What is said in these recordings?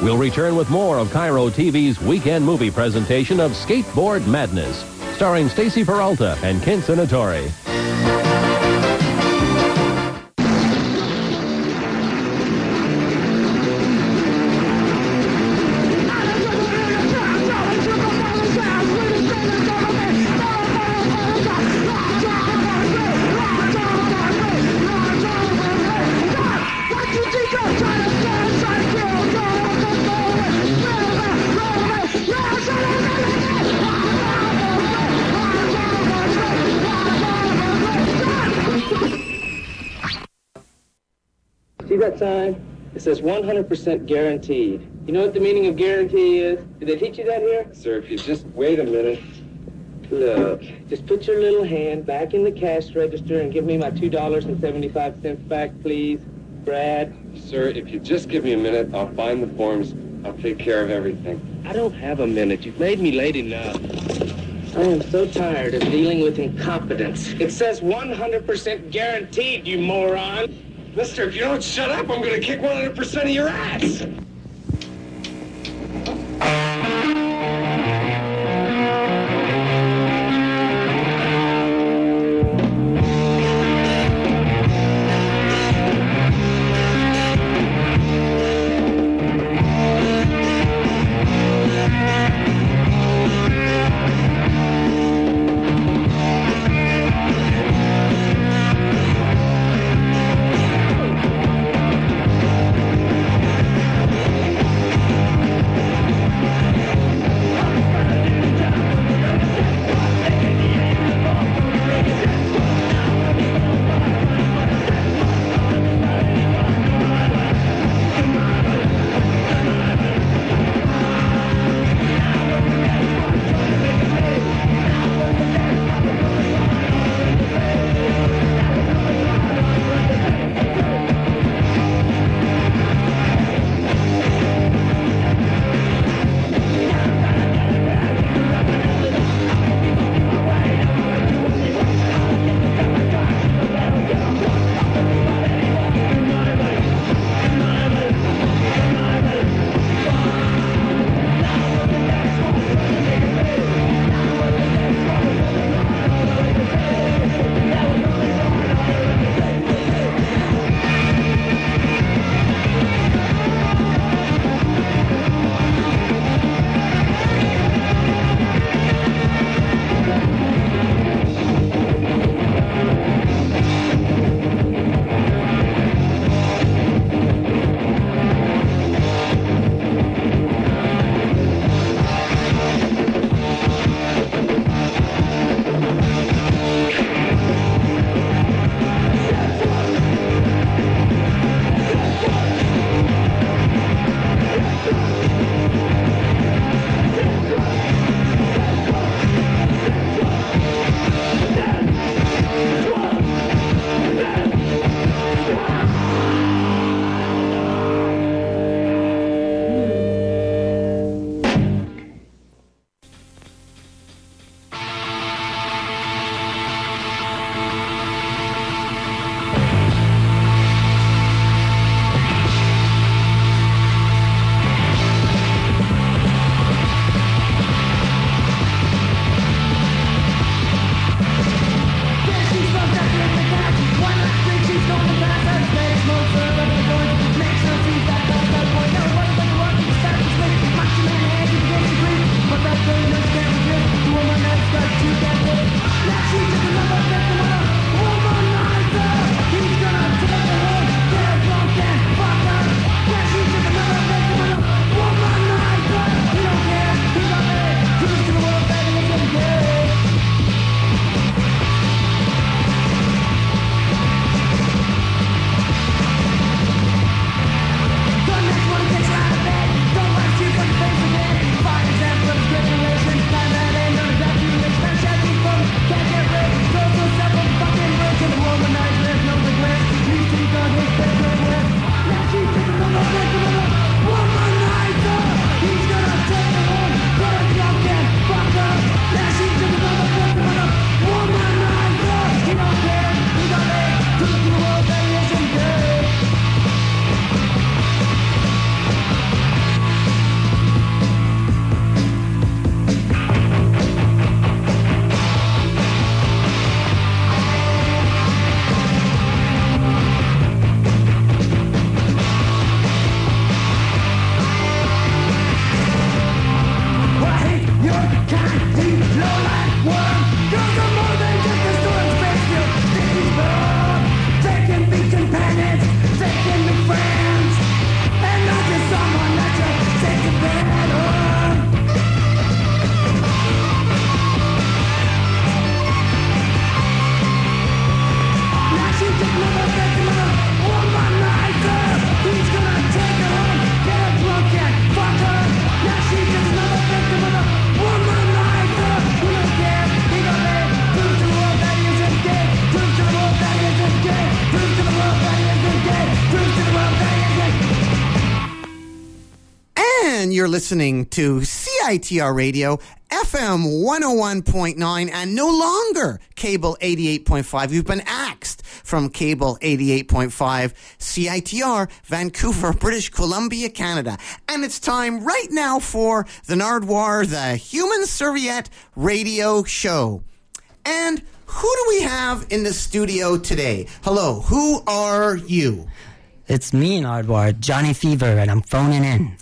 We'll return with more of KIRO TV's weekend movie presentation of Skateboard Madness, starring Stacy Peralta and Ken Senatore. Says 100% guaranteed. You know what the meaning of guarantee is? Did they teach you that here? Sir, if you just wait a minute. Look, just put your little hand back in the cash register and give me my $2.75 back, please. Brad, Sir, if you just give me a minute, I'll find the forms. I'll take care of everything. I don't have a minute. You've made me late enough. I am so tired of dealing with incompetence. It says 100% guaranteed, you moron. Mister, if you don't shut up, I'm gonna kick 100% of your ass! Listening to CITR Radio, FM 101.9, and no longer cable 88.5. You've been axed from cable 88.5, CITR, Vancouver, British Columbia, Canada. And it's time right now for the Nardwuar, the Human Serviette Radio Show. And who do we have in the studio today? Hello, who are you? It's me, Nardwuar, Johnny Fever, and I'm phoning in.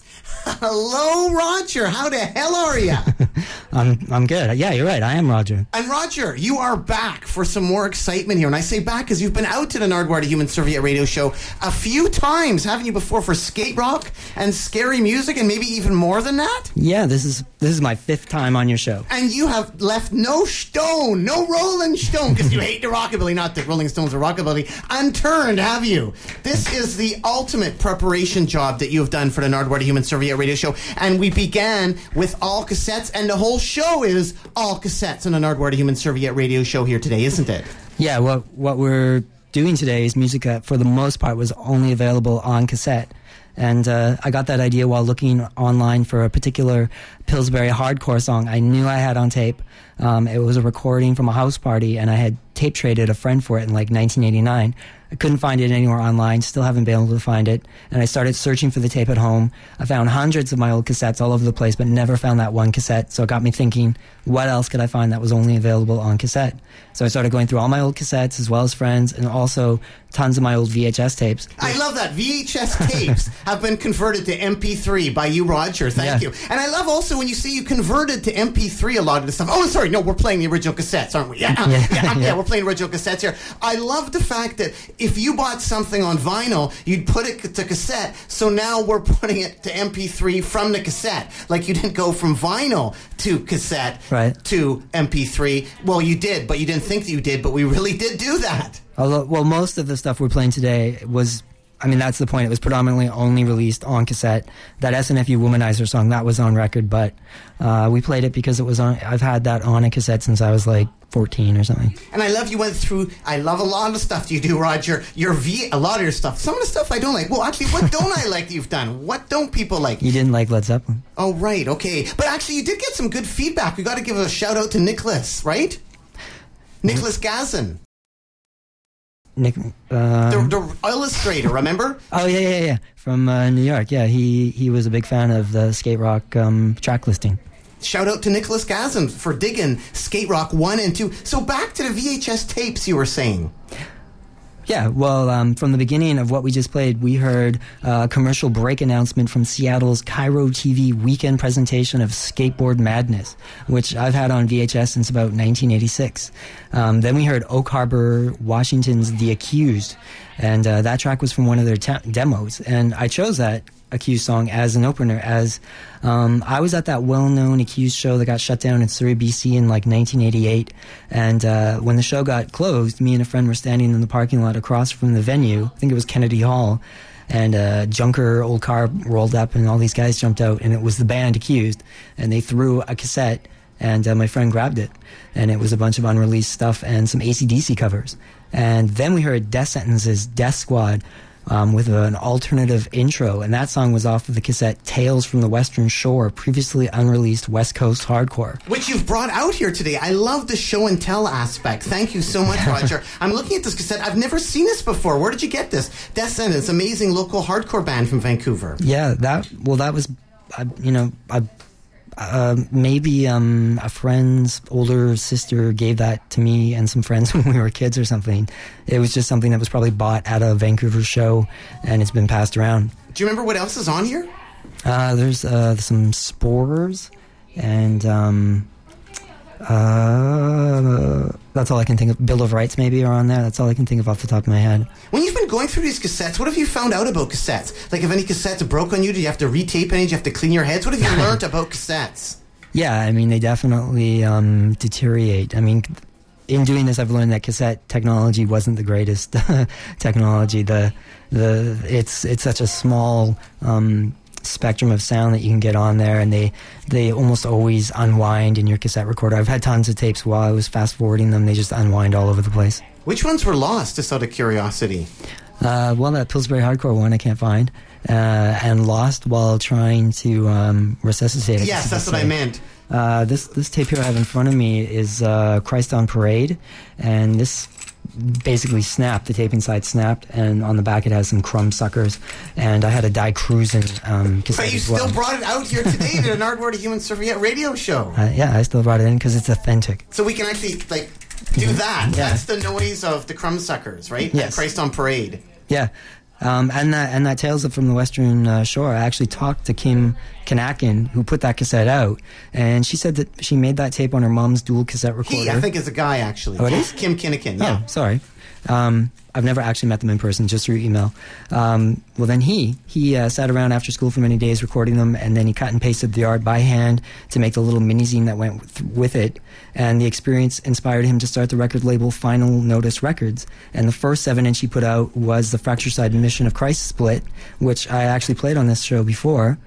Hello, Roger. How the hell are you? I'm I'm good. Yeah, you're right. I am Roger. and Roger, you are back for some more excitement here. And I say back because you've been out to the Nardwuar the Human Serviette radio show a few times, haven't you, before for skate rock and scary music and maybe even more than that? Yeah, this is this is my fifth time on your show. And you have left no stone, no Rolling Stone, because you hate the rockabilly, not that Rolling Stones are rockabilly, unturned, have you? This is the ultimate preparation job that you have done for the Nardwuar the Human Serviette radio show. And we began with all cassettes, and the whole show is all cassettes on an Nardwuar to Human Serviette radio show here today, isn't it? Yeah, what what we're doing today is music that, for the most part, was only available on cassette. And uh, I got that idea while looking online for a particular Pillsbury hardcore song I knew I had on tape. Um, it was a recording from a house party, and I had tape traded a friend for it in like 1989. I couldn't find it anywhere online, still haven't been able to find it. And I started searching for the tape at home. I found hundreds of my old cassettes all over the place, but never found that one cassette. So it got me thinking, what else could I find that was only available on cassette? So I started going through all my old cassettes as well as friends, and also tons of my old VHS tapes. I love that. VHS tapes have been converted to MP3 by you, Roger. Thank Yeah. you. And I love also when you say you converted to MP3 a lot of the stuff. Oh, sorry. No, we're playing the original cassettes, aren't we? Yeah. Yeah, yeah, Yeah. we're playing original cassettes here. I love the fact that if you bought something on vinyl, you'd put it to cassette. So now we're putting it to MP3 from the cassette. Like you didn't go from vinyl to cassette Right. to MP3. Well, you did, but you didn't think that you did, but we really did do that. Although, well, most of the stuff we're playing today was, I mean, that's the point. It was predominantly only released on cassette. That SNFU Womanizer song, that was on record, but uh, we played it because it was on, I've had that on a cassette since I was like 14 or something. And I love you went through. I love a lot of stuff you do, Roger. Your V, a lot of your stuff. Some of the stuff I don't like. Well, actually, what don't I like that you've done? What don't people like? You didn't like Led Zeppelin? Oh, right, okay. But actually, you did get some good feedback. We got to give a shout out to Nicholas, right? Nicholas Gazin, Nick, uh, the, the illustrator. Remember? oh, yeah, yeah, yeah. From uh, New York. Yeah, he, he was a big fan of the skate rock um, track listing. Shout out to Nicholas Gazin for digging Skate Rock one and two. So back to the VHS tapes you were saying. Yeah, well, um, from the beginning of what we just played, we heard uh, a commercial break announcement from Seattle's KIRO TV weekend presentation of Skateboard Madness, which I've had on VHS since about 1986. Um, then we heard Oak Harbor, Washington's The Accused, and uh, that track was from one of their te- demos. And I chose that Accused song as an opener, as um, I was at that well-known Accused show that got shut down in Surrey, BC, in like 1988. And uh, when the show got closed, me and a friend were standing in the parking lot across from the venue. I think it was Kennedy Hall. And a junker old car rolled up, and all these guys jumped out, and it was the band Accused. And they threw a cassette, and uh, my friend grabbed it, and it was a bunch of unreleased stuff and some ACDC covers. And then we heard Death Sentence's Death Squad um, with an alternative intro, and that song was off of the cassette Tales from the Western Shore, previously unreleased West Coast hardcore. which you've brought out here today. I love the show and tell aspect. Thank you so much, Roger. I'm looking at this cassette. I've never seen this before. Where did you get this? Death Sentence, amazing local hardcore band from Vancouver. Yeah, that well, that was, I, you know, I, uh, maybe um, a friend's older sister gave that to me and some friends when we were kids or something. It was just something that was probably bought at a Vancouver show, and it's been passed around. Do you remember what else is on here? Uh, there's uh, some spores, and um, uh, that's all I can think of. Bill of Rights maybe are on there. That's all I can think of off the top of my head. When you've been going through these cassettes, what have you found out about cassettes? Like, if any cassettes broke on you, do you have to retape any? Do you have to clean your heads? What have you learned about cassettes? Yeah, I mean they definitely um, deteriorate. I mean, in doing this, I've learned that cassette technology wasn't the greatest technology. The the it's it's such a small um, spectrum of sound that you can get on there, and they they almost always unwind in your cassette recorder. I've had tons of tapes while I was fast forwarding them; they just unwind all over the place. Which ones were lost, just out of curiosity? Uh, well, that Pillsbury Hardcore one I can't find, uh, and lost while trying to um, resuscitate it. Yes, that's what I meant. Uh, this this tape here I have in front of me is uh, Christ on Parade, and this basically snapped. The tape inside snapped, and on the back it has some Crumbsuckers. And I had a Die Kreuzen um, But you as well. still brought it out here today to an Ardwar to Human Serviette radio show. uh, yeah, I still brought it in because it's authentic. So we can actually, like, do that. Yeah. That's the noise of the Crumbsuckers, right? Yes. Christ on Parade. Yeah. Um, and that and that Tales of from the Western uh, Shore. I actually talked to Kim Kanakin, who put that cassette out, and she said that she made that tape on her mom's dual cassette recorder. He, I think, is a guy, actually. Oh, it is? Kim Kinakin, yeah. Oh, sorry. Um, I've never actually met them in person, just through email. Um, well, then he he uh, sat around after school for many days recording them, and then he cut and pasted the art by hand to make the little mini zine that went with, with it. And the experience inspired him to start the record label Final Notice Records. And the first seven inch he put out was the Fracture Side Mission of Christ split, which I actually played on this show before.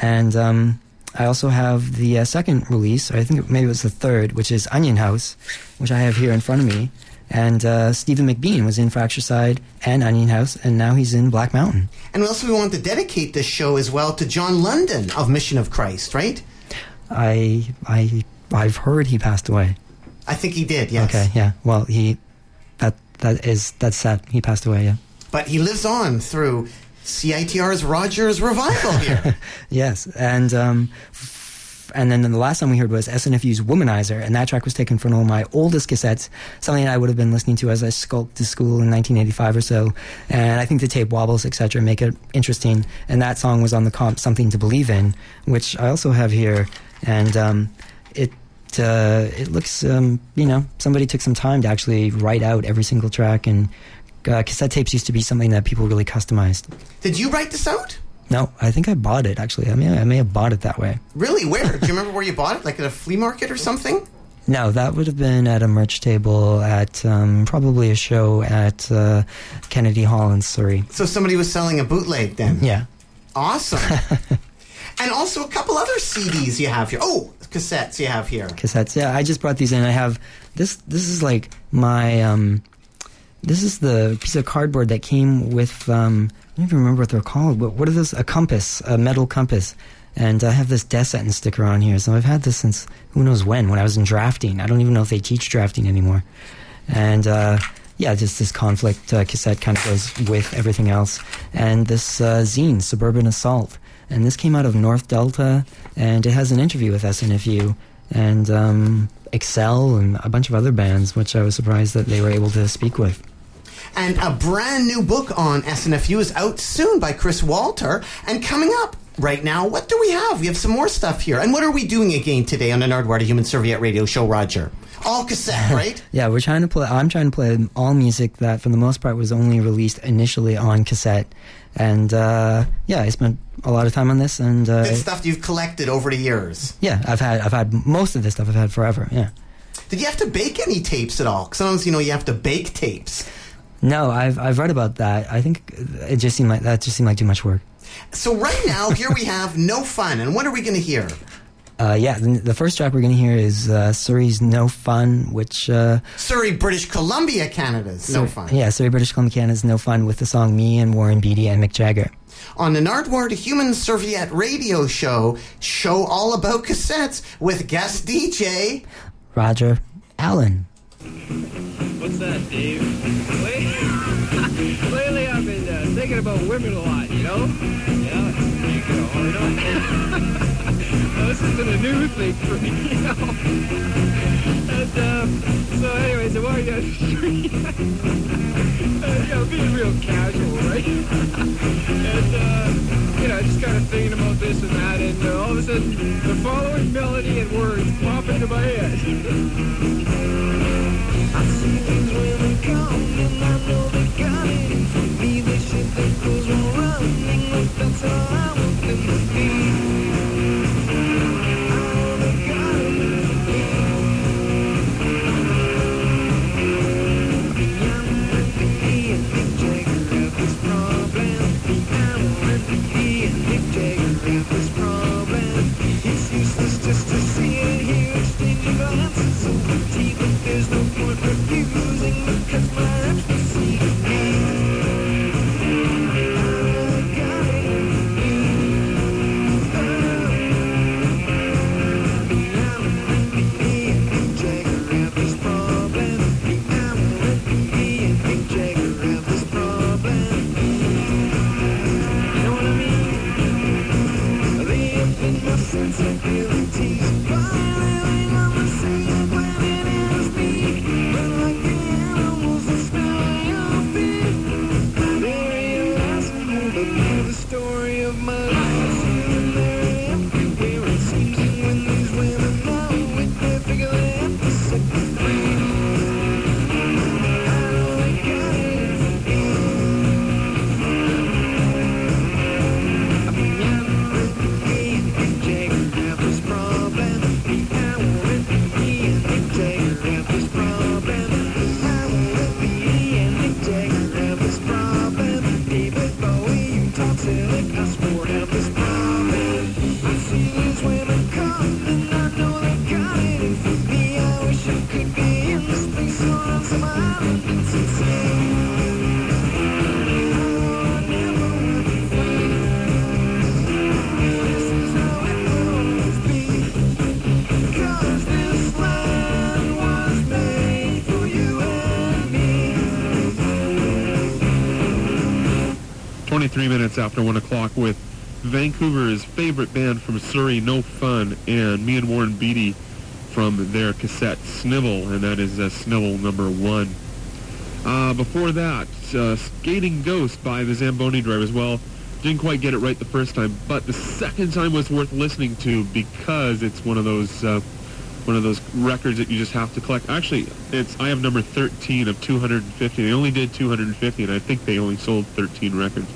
And um, I also have the uh, second release, or I think maybe it was the third, which is Onion House, which I have here in front of me. And uh, Stephen McBean was in Fracture Side and Onion House, and now he's in Black Mountain. And also, we want to dedicate this show as well to John London of Mission of Christ, right? I I I've heard he passed away. I think he did, yes. Okay, yeah. Well, he that that is that's sad. He passed away. Yeah. But he lives on through CITR's Rogers Revival here. Yes, and um, and then the last time we heard was SNFU's Womanizer, and that track was taken from one of my oldest cassettes, something I would have been listening to as I skulked to school in 1985 or so. And I think the tape wobbles, etc., make it interesting. And that song was on the comp "Something to Believe In," which I also have here, and um, it. Uh, it looks, um, you know, somebody took some time to actually write out every single track, and uh, cassette tapes used to be something that people really customized. did you write this out? No, I think I bought it actually. I mean, I may have bought it that way. Really? Where? Do you remember where you bought it? Like at a flea market or something? No, that would have been at a merch table at um, probably a show at uh, Kennedy Hall in Surrey. So somebody was selling a bootleg then? Yeah. Awesome. and also a couple other CDs you have here. Oh, cassettes you have here. cassettes. Yeah, I just brought these in. I have this. This is like my. Um, this is the piece of cardboard that came with. Um, don't even remember what they're called. But what are those? A compass, a metal compass. And I have this death sentence sticker on here. So I've had this since who knows when. When I was in drafting, I don't even know if they teach drafting anymore. And uh, yeah, just this conflict uh, cassette kind of goes with everything else. And this uh, zine, Suburban Assault. And this came out of North Delta, and it has an interview with SNFU and um, Excel and a bunch of other bands, which I was surprised that they were able to speak with. And a brand new book on SNFU is out soon by Chris Walter. And coming up right now, what do we have? We have some more stuff here. And what are we doing again today on the Nardwuar, the Human Serviette Radio Show, Roger? All cassette, right? Yeah, we're trying to play. I'm trying to play all music that, for the most part, was only released initially on cassette. And uh, yeah, I spent a lot of time on this, and uh, Good stuff you've collected over the years. yeah, I've had I've had most of this stuff I've had forever. Yeah. Did you have to bake any tapes at all? Sometimes, you know, you have to bake tapes. No, I've I've read about that. I think it just seemed like that just seemed like too much work. So right now, here we have No Fun. And what are we going to hear? Uh, yeah, the, the first track we're going to hear is uh, Surrey's No Fun, which uh, Surrey, British Columbia, Canada's No Fun. Yeah, Surrey, British Columbia, Canada's No Fun with the song Me and Warren Beatty and Mick Jagger. On an Nardwuar, the Human Serviette Radio Show, show all about cassettes with guest DJ. Roger Allen. What's that, Dave? Lately, lately I've been uh, thinking about women a lot, you know? Yeah, you you know. this isn't a new thing for me, you know? And, uh, so anyways, I'm walking down the street. uh, you know, being real casual, right? and, uh, you know, just kind of thinking about this and that, and uh, all of a sudden, the following melody and words pop into my head. Just 23 minutes after 1 o'clock with Vancouver's favorite band from Surrey, No Fun, and me and Warren Beatty from their cassette Snivel, and that is uh, Snivel number one. Uh, before that, uh, Skating Ghost by the Zamboni Drivers. Well, didn't quite get it right the first time, but the second time was worth listening to because it's one of those uh, one of those records that you just have to collect. Actually, it's I have number 13 of 250. They only did 250, and I think they only sold 13 records.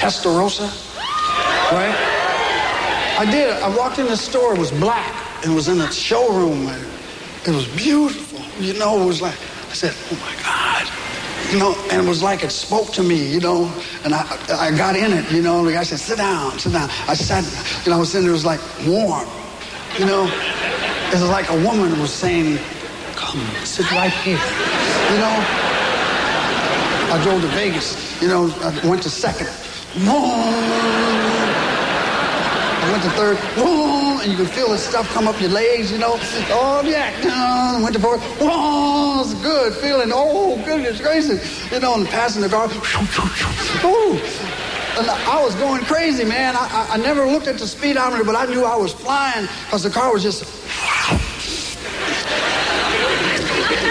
Testarossa, right? I did. I walked in the store. It was black. And it was in a showroom. It was beautiful. You know, it was like I said, "Oh my God." You know, and it was like it spoke to me, you know, and I, I got in it, you know, the guy said, sit down, sit down. I sat, you know, I was in there, it was like warm, you know. It was like a woman was saying, come, sit right here, you know. I drove to Vegas, you know, I went to second. I went to third, and you could feel the stuff come up your legs, you know. Oh, yeah. I went to fourth, oh, it's good feeling. Oh, goodness gracious. You know, and passing the car, oh. And I was going crazy, man. I, I, I never looked at the speedometer, but I knew I was flying because the car was just.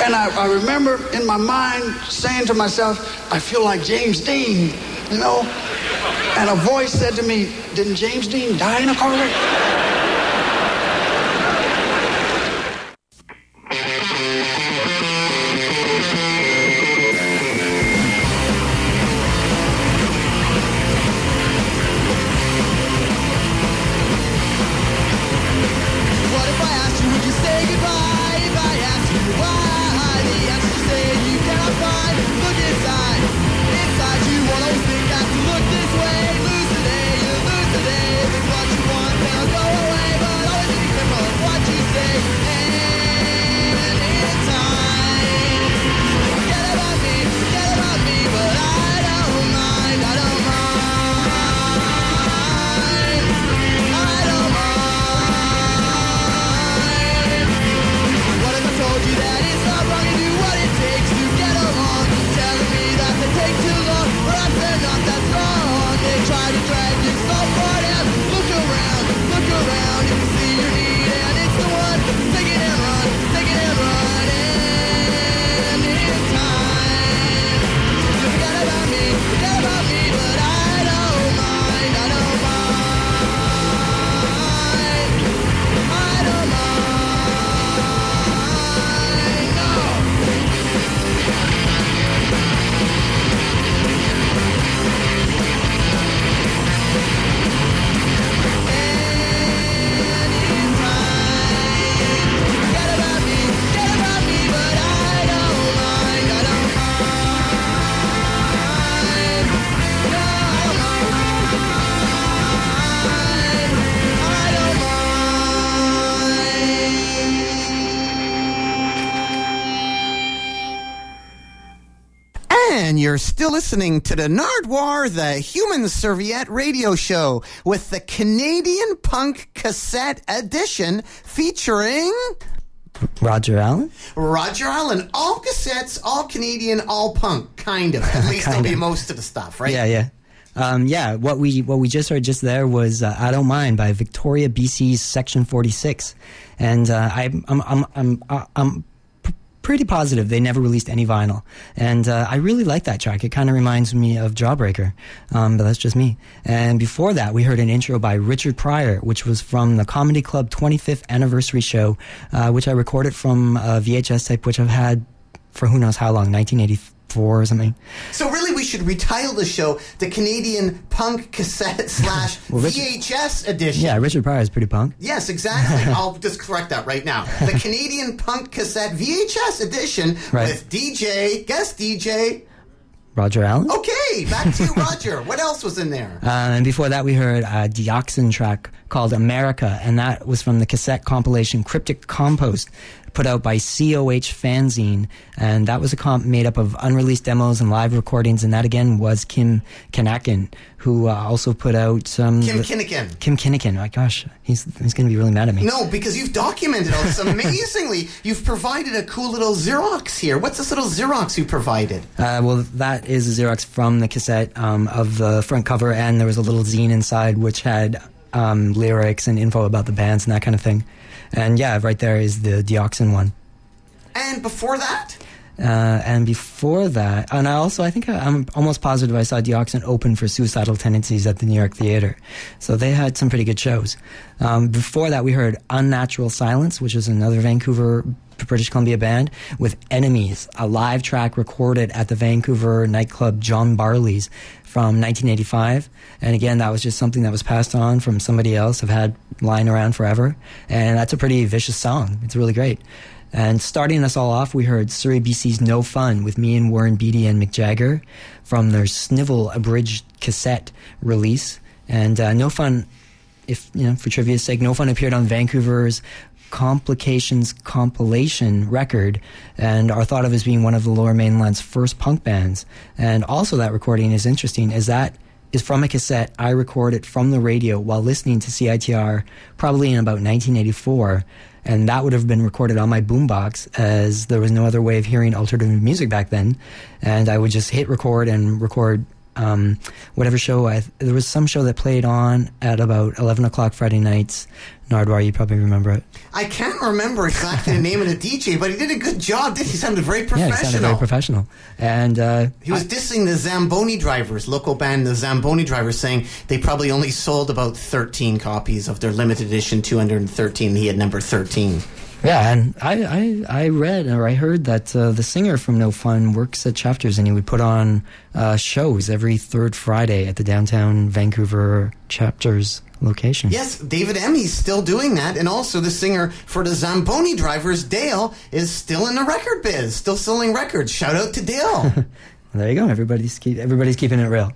And I, I remember in my mind saying to myself, I feel like James Dean, you know? And a voice said to me, Didn't James Dean die in a car wreck? Listening to the Nardwuar, the Human Serviette radio show with the Canadian Punk Cassette Edition featuring Roger Allen? Roger Allen. All cassettes, all Canadian, all punk, kind of. At least that'll be most of the stuff, right? Yeah, yeah. Um, yeah, what we what we just heard just there was uh, "I Don't Mind" by Victoria BC's Section Forty Six, and uh, I'm I'm I'm I'm, uh, I'm p- pretty positive they never released any vinyl, and uh, I really like that track. It kind of reminds me of Jawbreaker, um, but that's just me. And before that, we heard an intro by Richard Pryor, which was from the Comedy Club 25th anniversary show, uh, which I recorded from a VHS tape, which I've had for who knows how long, 1984 or something. So really, we should retitle the show the Canadian Punk Cassette slash Well, Richard- VHS Edition. Yeah, Richard Pryor is pretty punk. Yes, exactly. I'll just correct that right now. The Canadian Punk Cassette VHS Edition Right. with DJ, guest DJ. Roger Allen. Okay, back to you, Roger. What else was in there? Uh, and before that, we heard a Dioxin track called America, and that was from the cassette compilation Cryptic Compost, put out by COH Fanzine. And that was a comp made up of unreleased demos and live recordings, and that again was Kim Kanakin, who uh, also put out some. Kim Kinakin. Kim Kinakin. My gosh, he's, he's going to be really mad at me. No, because you've documented all this amazingly. You've provided a cool little Xerox here. What's this little Xerox you provided? Uh, well, that is a Xerox from the cassette um, of the front cover, and there was a little zine inside which had um, lyrics and info about the bands and that kind of thing. And yeah, right there is the Dioxin one. And before that? Uh, and before that, and I also, I think I, I'm almost positive I saw Dioxin open for Suicidal Tendencies at the New York Theater. So they had some pretty good shows. Um, before that, we heard Unnatural Silence, which is another Vancouver, British Columbia band, with Enemies, a live track recorded at the Vancouver nightclub John Barley's from 1985. And again, that was just something that was passed on from somebody else. I've had lying around forever. And that's a pretty vicious song. It's really great. And starting us all off, we heard Surrey BC's No Fun with me and Warren Beatty and Mick Jagger from their Snivel abridged cassette release. And uh, No Fun, if you know, for trivia's sake, No Fun appeared on Vancouver's Complications compilation record and are thought of as being one of the Lower Mainland's first punk bands. And also, that recording is interesting, is that is from a cassette I recorded from the radio while listening to CITR probably in about 1984 and that would have been recorded on my boombox as there was no other way of hearing alternative music back then and I would just hit record and record um, whatever show I there was some show that played on at about eleven o'clock Friday nights. Nardwuar, you probably remember it. I can't remember exactly the name of the DJ, but he did a good job. Did he? He sounded very Yeah, professional. it sounded very professional. And uh, He was dissing the Zamboni drivers, local band, the Zamboni drivers, saying they probably only sold about 13 copies of their limited edition 213. He had number 13. Yeah, and I, I, I read or I heard that uh, the singer from No Fun works at Chapters, and he would put on uh, shows every third Friday at the downtown Vancouver Chapters location. Yes, David Emmy's still doing that, and also the singer for the Zamboni drivers, Dale, is still in the record biz, still selling records. Shout out to Dale. There you go. Everybody's keep, everybody's keeping it real.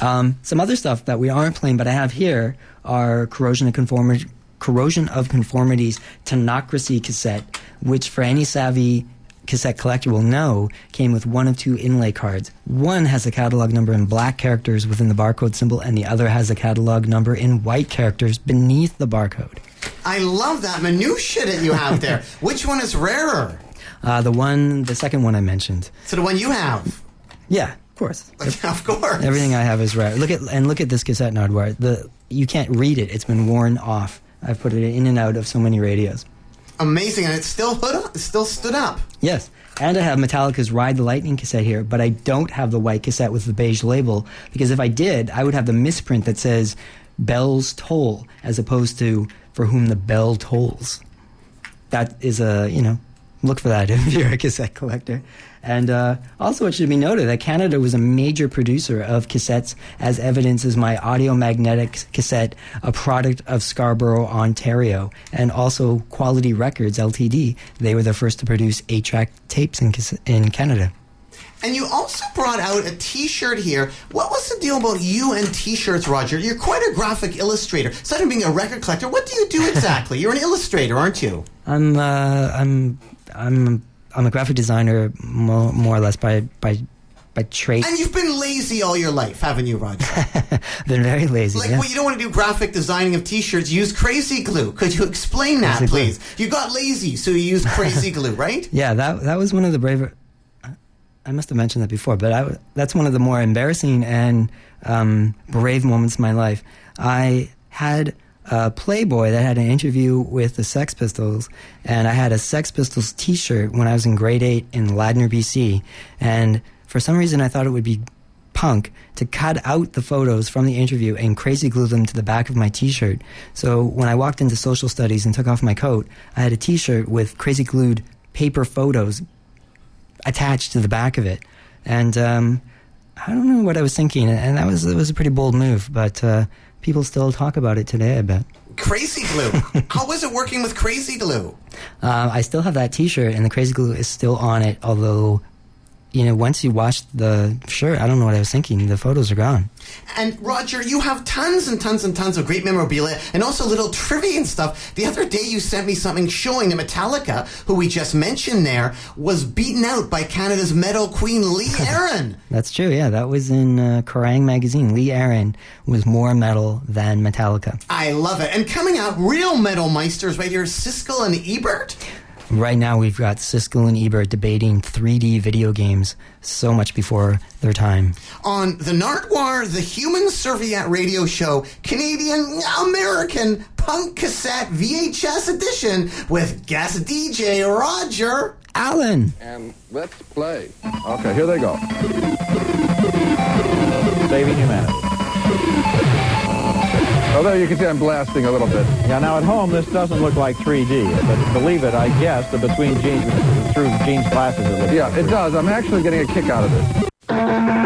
Um, some other stuff that we aren't playing, but I have here are corrosion of conformity, corrosion of conformities Technocracy cassette, which for any savvy cassette collector will know came with one of two inlay cards. One has a catalog number in black characters within the barcode symbol, and the other has a catalog number in white characters beneath the barcode. I love that minutia that you have there. Which one is rarer? Uh, the one, the second one I mentioned. So the one you have. Yeah, of course. of course. Everything I have is rare. Look at and look at this cassette Nardwuar. The you can't read it. It's been worn off. I've put it in and out of so many radios. Amazing, and it still hood up, it still stood up. Yes. And I have Metallica's Ride the Lightning cassette here, but I don't have the white cassette with the beige label because if I did, I would have the misprint that says Bells Toll as opposed to For Whom the Bell Tolls. That is a, you know, look for that if you're a cassette collector. And uh, also, it should be noted that Canada was a major producer of cassettes, as evidence is my Audio magnetic cassette, a product of Scarborough, Ontario, and also Quality Records Ltd. They were the first to produce eight-track tapes in, in Canada. And you also brought out a T-shirt here. What was the deal about you and T-shirts, Roger? You're quite a graphic illustrator. Aside from being a record collector, what do you do exactly? You're an illustrator, aren't you? I'm uh, I'm I'm I'm a graphic designer more, more or less by by by trade. And you've been lazy all your life, haven't you, Roger? Been very lazy. Like, yeah. well, you don't want to do graphic designing of T-shirts. Use Crazy Glue. Could you explain that, Crazy glue. please? You got lazy, so you used Crazy Glue, right? Yeah, that that was one of the braver. I must have mentioned that before, but I, that's one of the more embarrassing and um, brave moments in my life. I had a Playboy that had an interview with the Sex Pistols, and I had a Sex Pistols T-shirt when I was in grade eight in Ladner, BC, and for some reason I thought it would be punk to cut out the photos from the interview and crazy glue them to the back of my t-shirt. So when I walked into social studies and took off my coat, I had a t-shirt with crazy glued paper photos attached to the back of it. And um, I don't know what I was thinking, and that was it was a pretty bold move, but uh, people still talk about it today. I bet. Crazy Glue. How was it working with Crazy Glue? Um, I still have that T-shirt, and the crazy glue is still on it. Although, you know, once you wash the shirt, I don't know what I was thinking. The photos are gone. And Roger, you have tons and tons and tons of great memorabilia and also little trivia and stuff. The other day you sent me something showing that Metallica, who we just mentioned there, was beaten out by Canada's metal queen Lee Aaron. That's true. Yeah, that was in uh, Kerrang magazine. Lee Aaron was more metal than Metallica. I love it. And coming out, real metal meisters right here, Siskel and Ebert. Right now, we've got Siskel and Ebert debating 3D video games so much before their time. On the Nardwuar, the Human Serviette radio show, Canadian American punk cassette VHS edition with guest DJ Roger Allen. And let's play. Okay, here they go. Saving humanity. There you can see I'm blasting a little bit. Yeah, now at home this doesn't look like 3D, but believe it, I guess the between jeans, through jeans glasses it looks Yeah, like it does. I'm actually getting a kick out of this.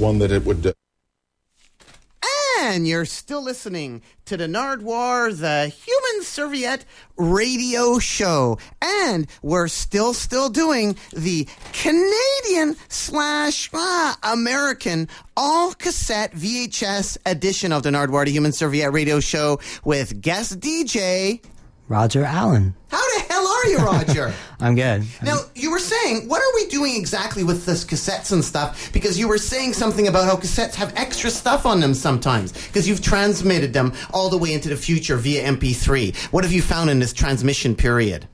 One that it would. Uh, And you're still listening to the Nardwuar, the Human Serviette radio show. And we're still, still doing the Canadian slash ah, American all cassette VHS edition of the Nardwuar, the Human Serviette radio show with guest DJ. Roger Allen. How the hell are you, Roger? I'm good. Now, you were saying, what are we doing exactly with this cassettes and stuff? Because you were saying something about how cassettes have extra stuff on them sometimes, because you've transmitted them all the way into the future via MP3. What have you found in this transmission period?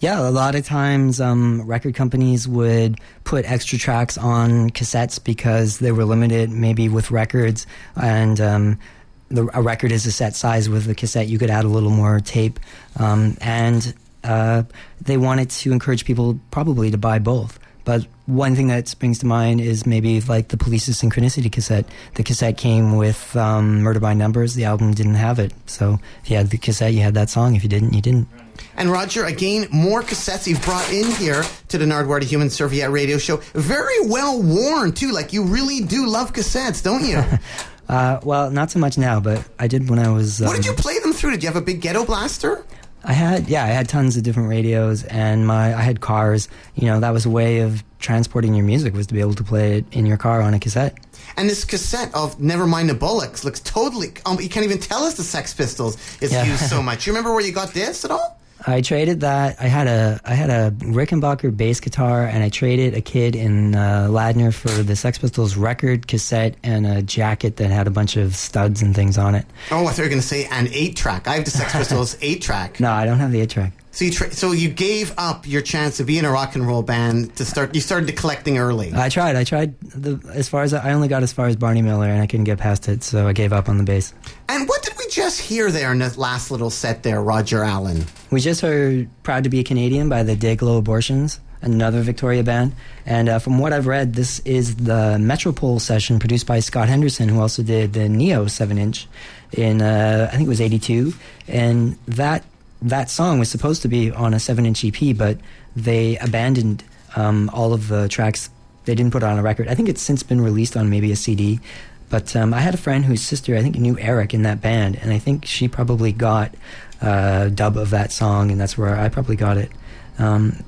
Yeah, a lot of times um, record companies would put extra tracks on cassettes because they were limited, maybe with records, and um, the, a record is a set size. With a cassette, you could add a little more tape, um, and uh, they wanted to encourage people probably to buy both. But one thing that springs to mind is maybe like the Police's Synchronicity cassette. The cassette came with um, Murder by Numbers. The album didn't have it. So if you had the cassette, you had that song. If you didn't, you didn't. And Roger, again, more cassettes you've brought in here to the Nardwuar the Human Serviette radio show. Very well worn, too. Like, you really do love cassettes, don't you? Uh, well, not so much now, but I did when I was. Um, what did you play them through? Did you have a big ghetto blaster? I had, yeah, I had tons of different radios, and my I had cars. You know, that was a way of transporting your music was to be able to play it in your car on a cassette. And this cassette of Never Mind the Bollocks looks totally. Um, you can't even tell us the Sex Pistols is Yeah. used so much. You remember where you got this at all? I traded that. I had a I had a Rickenbacker bass guitar, and I traded a kid in uh, Ladner for the Sex Pistols record, cassette, and a jacket that had a bunch of studs and things on it. Oh, I thought you were going to say an eight track. I have the Sex Pistols eight track. No, I don't have the eight track. So you tra- so you gave up your chance to be in a rock and roll band to start. You started collecting early. I tried. I tried the as far as I only got as far as Barney Miller, and I couldn't get past it, so I gave up on the bass. And what did we just hear there in that last little set there, Roger Allen? We just heard "Proud to Be a Canadian" by the Dayglo Abortions, another Victoria band. And uh, from what I've read, this is the Metropole session produced by Scott Henderson, who also did the Neo seven-inch in uh, I think it was '82, and that that song was supposed to be on a seven-inch EP, but they abandoned um, all of the tracks. They didn't put it on a record. I think it's since been released on maybe a CD. But um, I had a friend whose sister, I think, knew Eric in that band, and I think she probably got a dub of that song, and that's where I probably got it. Um,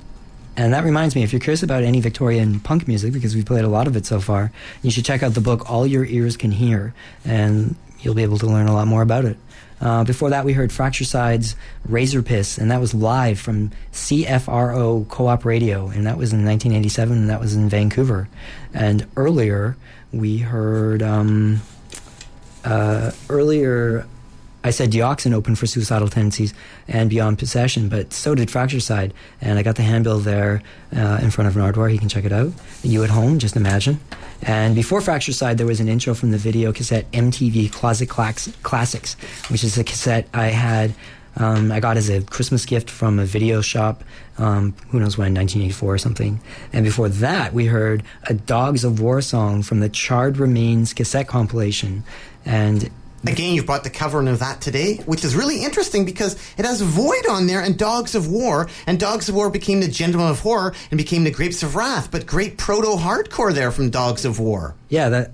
and that reminds me, if you're curious about any Victorian punk music, because we've played a lot of it so far, you should check out the book All Your Ears Can Hear, and you'll be able to learn a lot more about it. Uh, before that, we heard Fracture Side's Razor Piss, and that was live from CFRO Co op Radio, and that was in 1987, and that was in Vancouver. And earlier, we heard. Um, uh, earlier, I said Dioxin opened for Suicidal Tendencies and Beyond Possession, but so did Fracture Side. And I got the handbill there uh, in front of Nardwuar. You can check it out. You at home, just imagine. And before Fracture Side, there was an intro from the video cassette MTV Closet Classics, which is a cassette I had. Um, I got as a Christmas gift from a video shop, um, who knows when, 1984 or something. And before that, we heard a Dogs of War song from the Charred Remains cassette compilation. And Again, you've brought the covering of that today, which is really interesting because it has Void on there and Dogs of War, and Dogs of War became the Gentlemen of Horror and became the Grapes of Wrath, but great proto hardcore there from Dogs of War. Yeah, that.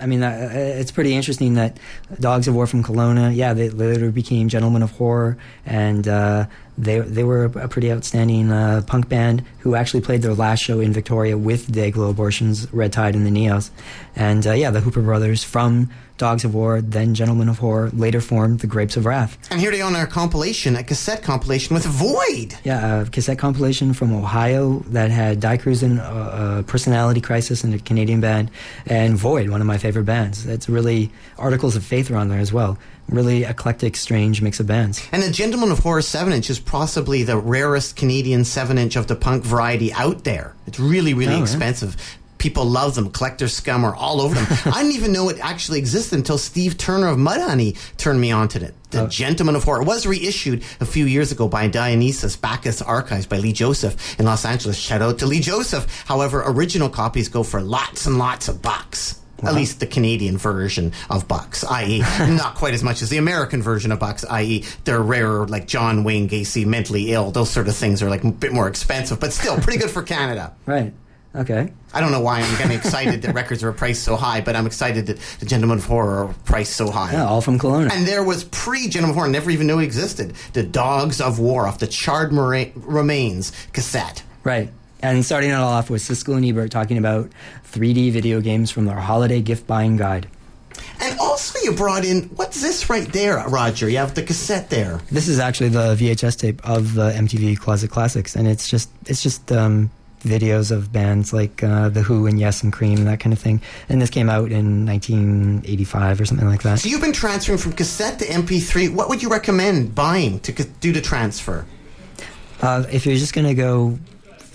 I mean, uh, it's pretty interesting that Dogs of War from Kelowna, yeah, they later became Gentlemen of Horror, and uh, they they were a pretty outstanding uh, punk band who actually played their last show in Victoria with Dayglo Abortions, Red Tide, and the Neos, and uh, yeah, the Hooper brothers from Dogs of War, then Gentlemen of Horror, later formed the Grapes of Wrath. And here they are on our compilation, a cassette compilation with Void. Yeah, a cassette compilation from Ohio that had Die Kreuzen, uh, uh, Personality Crisis, and a Canadian band, and Void, one of my favorite bands. It's really Articles of Faith are on there as well. Really eclectic, strange mix of bands. And the Gentlemen of Horror 7 inch is possibly the rarest Canadian 7 inch of the punk variety out there. It's really, really Oh, yeah. expensive. People love them. Collector scum are all over them. I didn't even know it actually existed until Steve Turner of Mudhoney turned me on to it. The oh. Gentlemen of Horror It was reissued a few years ago by Dionysus Bacchus Archives by Lee Joseph in Los Angeles. Shout out to Lee Joseph. However, original copies go for lots and lots of bucks. At uh-huh. least the Canadian version of bucks, i.e., not quite as much as the American version of bucks, i.e., they're rarer, like John Wayne Gacy, mentally ill. Those sort of things are like a bit more expensive, but still pretty good for Canada. Right. Okay. I don't know why I'm getting excited that records are priced so high, but I'm excited that the Gentlemen of Horror are priced so high. Yeah, all from Kelowna. And there was pre Gentlemen of Horror, never even knew it existed. The Dogs of War off the Charred Remains cassette. Right. And starting it all off with Siskel and Ebert talking about 3D video games from their holiday gift buying guide. And also, you brought in what's this right there, Roger? You have the cassette there. This is actually the VHS tape of the MTV Closet Classics, and it's just it's just um, videos of bands like uh, The Who and Yes and Cream and that kind of thing. And this came out in 1985 or something like that. So you've been transferring from cassette to MP3. What would you recommend buying to do the transfer? Uh, if you're just going to go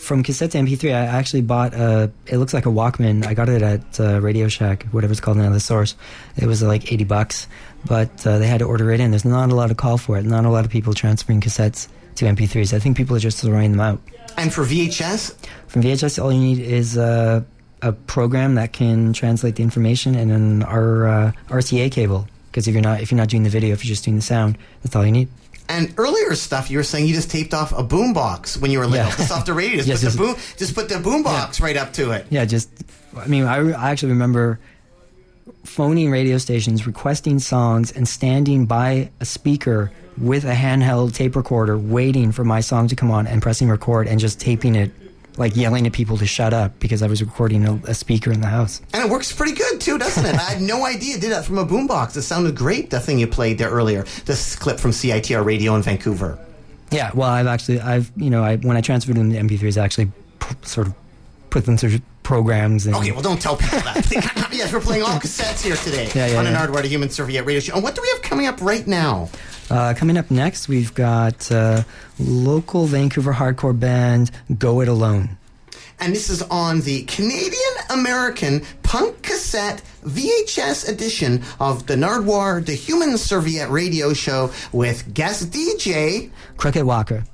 from cassette to MP3, I actually bought a. It looks like a Walkman. I got it at uh, Radio Shack, whatever it's called now, the source. It was like 80 bucks, but uh, they had to order it in. There's not a lot of call for it. Not a lot of people transferring cassettes to MP3s. I think people are just throwing them out. And for VHS? From VHS, all you need is uh, a program that can translate the information and an R, uh, RCA cable. Because if you're not if you're not doing the video, if you're just doing the sound, that's all you need. And earlier stuff, you were saying you just taped off a boombox when you were little. Yeah. Just off the radio. Just, Yes, put, yes. the boom, just put the boombox right up to it. Yeah, just I mean, I, I actually remember phoning radio stations, requesting songs, and standing by a speaker with a handheld tape recorder, waiting for my song to come on and pressing record and just taping it, like yelling at people to shut up because I was recording a, a speaker in the house. And it works pretty good too, doesn't it? I had no idea it did that from a boombox. It sounded great, the thing you played there earlier. This clip from CITR Radio in Vancouver. Yeah, well, I've actually, I've, you know, I when I transferred them to MP3s, I actually p- sort of put them through programs. And, Okay, well, don't tell people that. yes, we're playing all cassettes here today Yeah, yeah, on an yeah. Nardwuar to Human Serviette radio show. And what do we have coming up right now? Uh, coming up next, we've got uh, local Vancouver hardcore band Go It Alone. And this is on the Canadian American punk cassette VHS edition of the Nardwuar, the Human Serviette radio show with guest DJ Crooked Walker.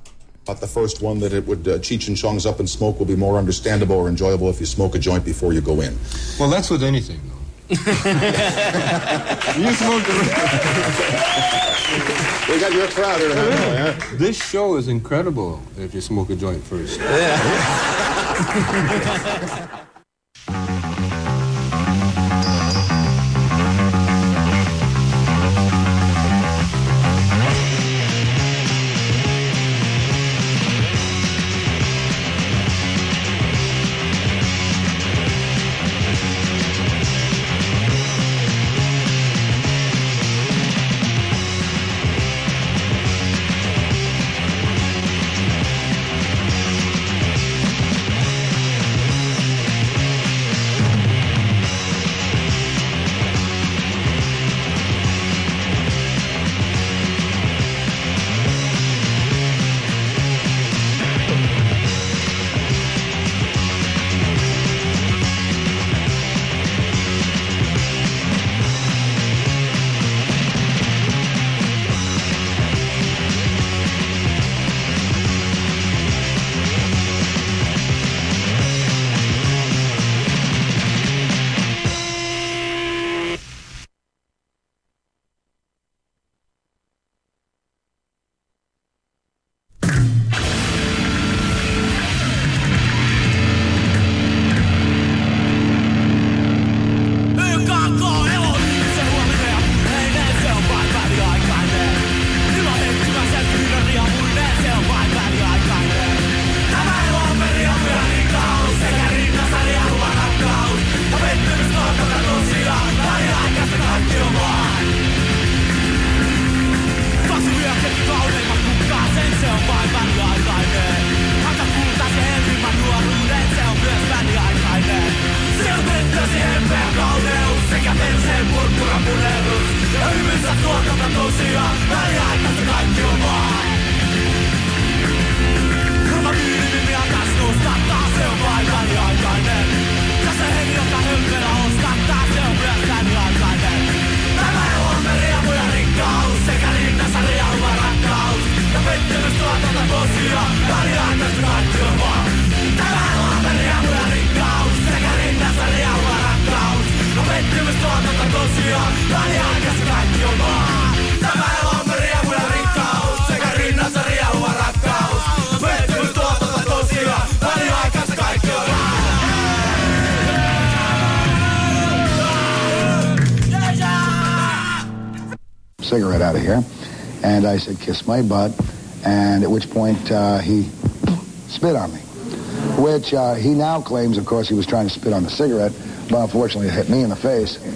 But the first one that it would uh, Cheech and Chong's Up and Smoke will be more understandable or enjoyable if you smoke a joint before you go in. Well, that's with anything, though. You smoke We got your crowd here huh? This show is incredible if you smoke a joint first. Tämä cigarette out of here. And I said, kiss my butt. And at which point uh, he spit on me, which uh, he now claims, of course, he was trying to spit on the cigarette, but unfortunately it hit me in the face.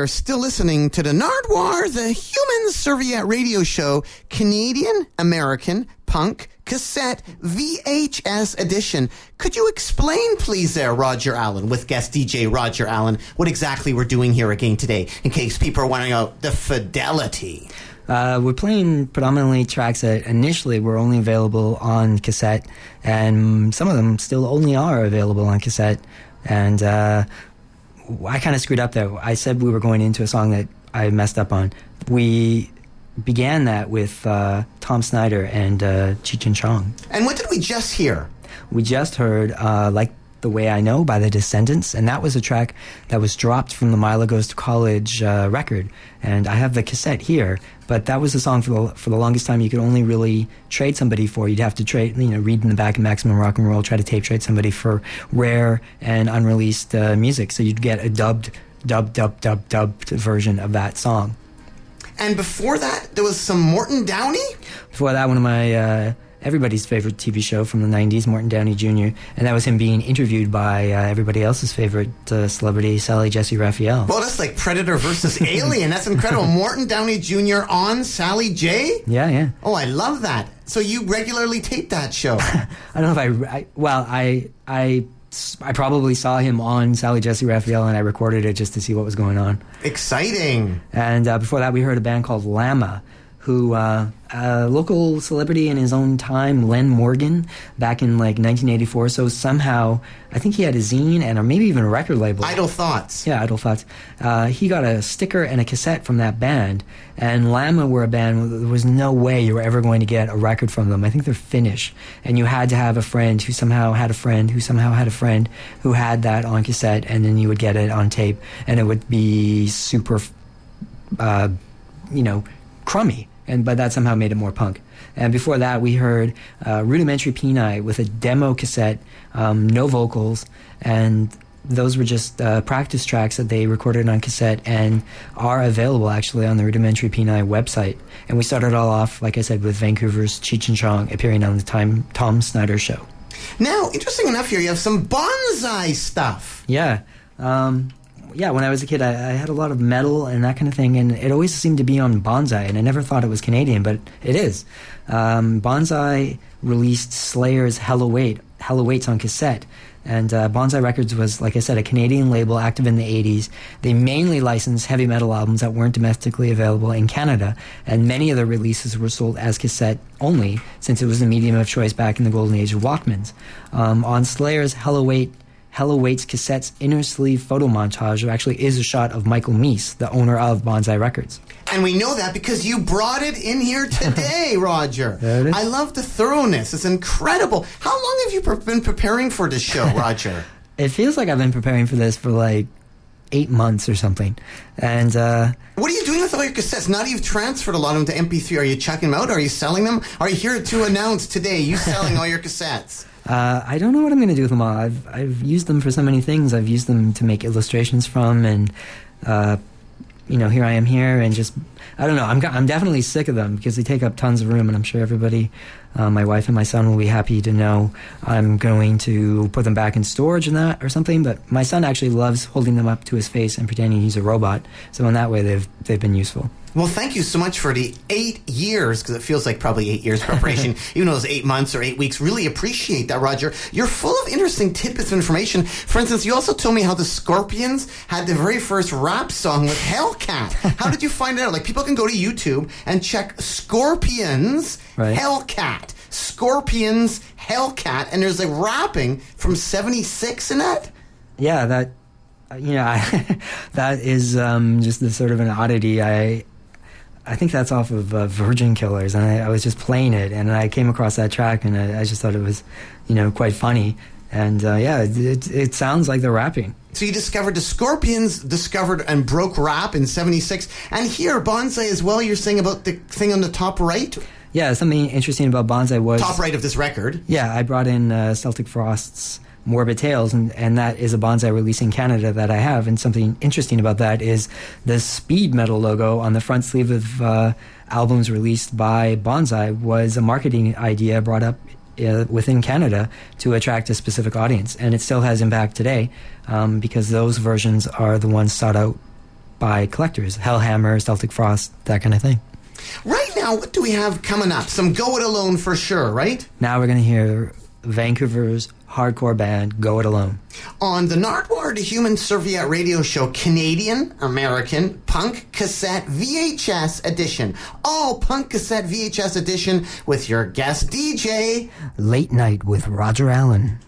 You're still listening to the Nardwuar, the human serviette radio show, Canadian American punk cassette VHS edition. Could you explain, please, there, Roger Allen, with guest DJ Roger Allen, what exactly we're doing here again today, in case people are wondering the fidelity? Uh, we're playing predominantly tracks that initially were only available on cassette, and some of them still only are available on cassette. And uh, I kind of screwed up there. I said we were going into a song that I messed up on. We began that with uh, Tom Snyder and uh, Cheech and Chong. And what did we just hear? We just heard uh, Like the Way I Know by the Descendents, and that was a track that was dropped from the Milo Goes to College uh, record. And I have the cassette here, but that was a song for the, for the longest time you could only really trade somebody for. You'd have to trade, you know, read in the back of Maximum Rock and Roll, try to tape trade somebody for rare and unreleased uh, music. So you'd get a dubbed, dub, dub, dub, dubbed version of that song. And before that, there was some Morton Downey? Before that, one of my uh, everybody's favorite TV show from the '90s, Morton Downey Jr., and that was him being interviewed by uh, everybody else's favorite uh, celebrity, Sally Jessy Raphael. Well, that's like Predator versus Alien. That's incredible. Morton Downey Jr. on Sally J? Yeah, yeah. Oh, I love that. So you regularly tape that show? I don't know if I, I well, I I I probably saw him on Sally Jessy Raphael, and I recorded it just to see what was going on. Exciting. And uh, before that, we heard a band called Lama, who uh, a local celebrity in his own time, Len Morgan, back in like 1984. So somehow, I think he had a zine and or maybe even a record label. Idle Thoughts. Yeah, Idle Thoughts. Uh, he got a sticker and a cassette from that band, and Lama were a band. There was no way you were ever going to get a record from them. I think they're Finnish, and you had to have a friend who somehow had a friend who somehow had a friend who had that on cassette, and then you would get it on tape, and it would be super, uh, you know, crummy and but that somehow made it more punk. And before that, we heard uh, Rudimentary Peni with a demo cassette, um, no vocals, and those were just uh, practice tracks that they recorded on cassette and are available actually on the Rudimentary Peni website. And we started all off, like I said, with Vancouver's Cheech and Chong appearing on the time Tom Snyder show. Now, interesting enough here, you have some bonsai stuff. Yeah. Um, yeah, when I was a kid, I, I, had a lot of metal and that kind of thing, and it always seemed to be on Bonsai, and I never thought it was Canadian, but it is. Um, Bonsai released Slayer's Hell Await, Hell Awaits on cassette, and uh, Bonsai Records was, like I said, a Canadian label active in the 80s. They mainly licensed heavy metal albums that weren't domestically available in Canada, and many of their releases were sold as cassette only, since it was the medium of choice back in the golden age of Walkmans. Um, on Slayer's Hell Await, Hell Awaits Cassette's inner sleeve photo montage actually is a shot of Michael Meese, the owner of Bonsai Records. And we know that because you brought it in here today, Roger. I love the thoroughness. It's incredible. How long have you pre- been preparing for this show, Roger? it feels like I've been preparing for this for like eight months or something. And uh, what are you doing with all your cassettes? Now that you've transferred a lot of them to MP3, are you chucking them out? Are you selling them? Are you here to announce today you selling all your cassettes? Uh, I don't know what I'm going to do with them all. I've I've used them for so many things. I've used them to make illustrations from, and uh, you know, here I am here, and just I don't know. I'm I'm definitely sick of them because they take up tons of room, and I'm sure everybody, uh, my wife and my son, will be happy to know I'm going to put them back in storage and that or something. But my son actually loves holding them up to his face and pretending he's a robot. So in that way, they've they've been useful. Well, thank you so much for the eight years, because it feels like probably eight years preparation, even though it's eight months or eight weeks. Really appreciate that, Roger. You're full of interesting tidbits of information. For instance, you also told me how the Scorpions had the very first rap song with Hellcat. how did you find it out? Like, people can go to YouTube and check Scorpions Right. Hellcat. Scorpions Hellcat, and there's like rapping from 76 in that? Yeah, that you know, I, that is um, just the sort of an oddity. I I think that's off of uh, Virgin Killers, and I, I was just playing it, and I came across that track, and I, I just thought it was, you know, quite funny. And uh, yeah, it, it, it sounds like they're rapping. So you discovered the Scorpions discovered and broke rap in 76. And here, Bonsai as well, you're saying about the thing on the top right? Yeah, something interesting about Bonsai was Top right of this record. Yeah, I brought in uh, Celtic Frost's Morbid Tales, and, and that is a bonsai release in Canada that I have. And something interesting about that is the speed metal logo on the front sleeve of uh, albums released by Bonsai was a marketing idea brought up uh, within Canada to attract a specific audience. And it still has impact today um, because those versions are the ones sought out by collectors Hellhammer, Celtic Frost, that kind of thing. Right now, what do we have coming up? Some Go It Alone for sure, right? Now we're going to hear Vancouver's hardcore band Go It Alone. On the Nardwuar the Human Serviette radio show, Canadian American Punk Cassette VHS edition. All Punk Cassette VHS edition with your guest DJ. Late Night with Roger Allen.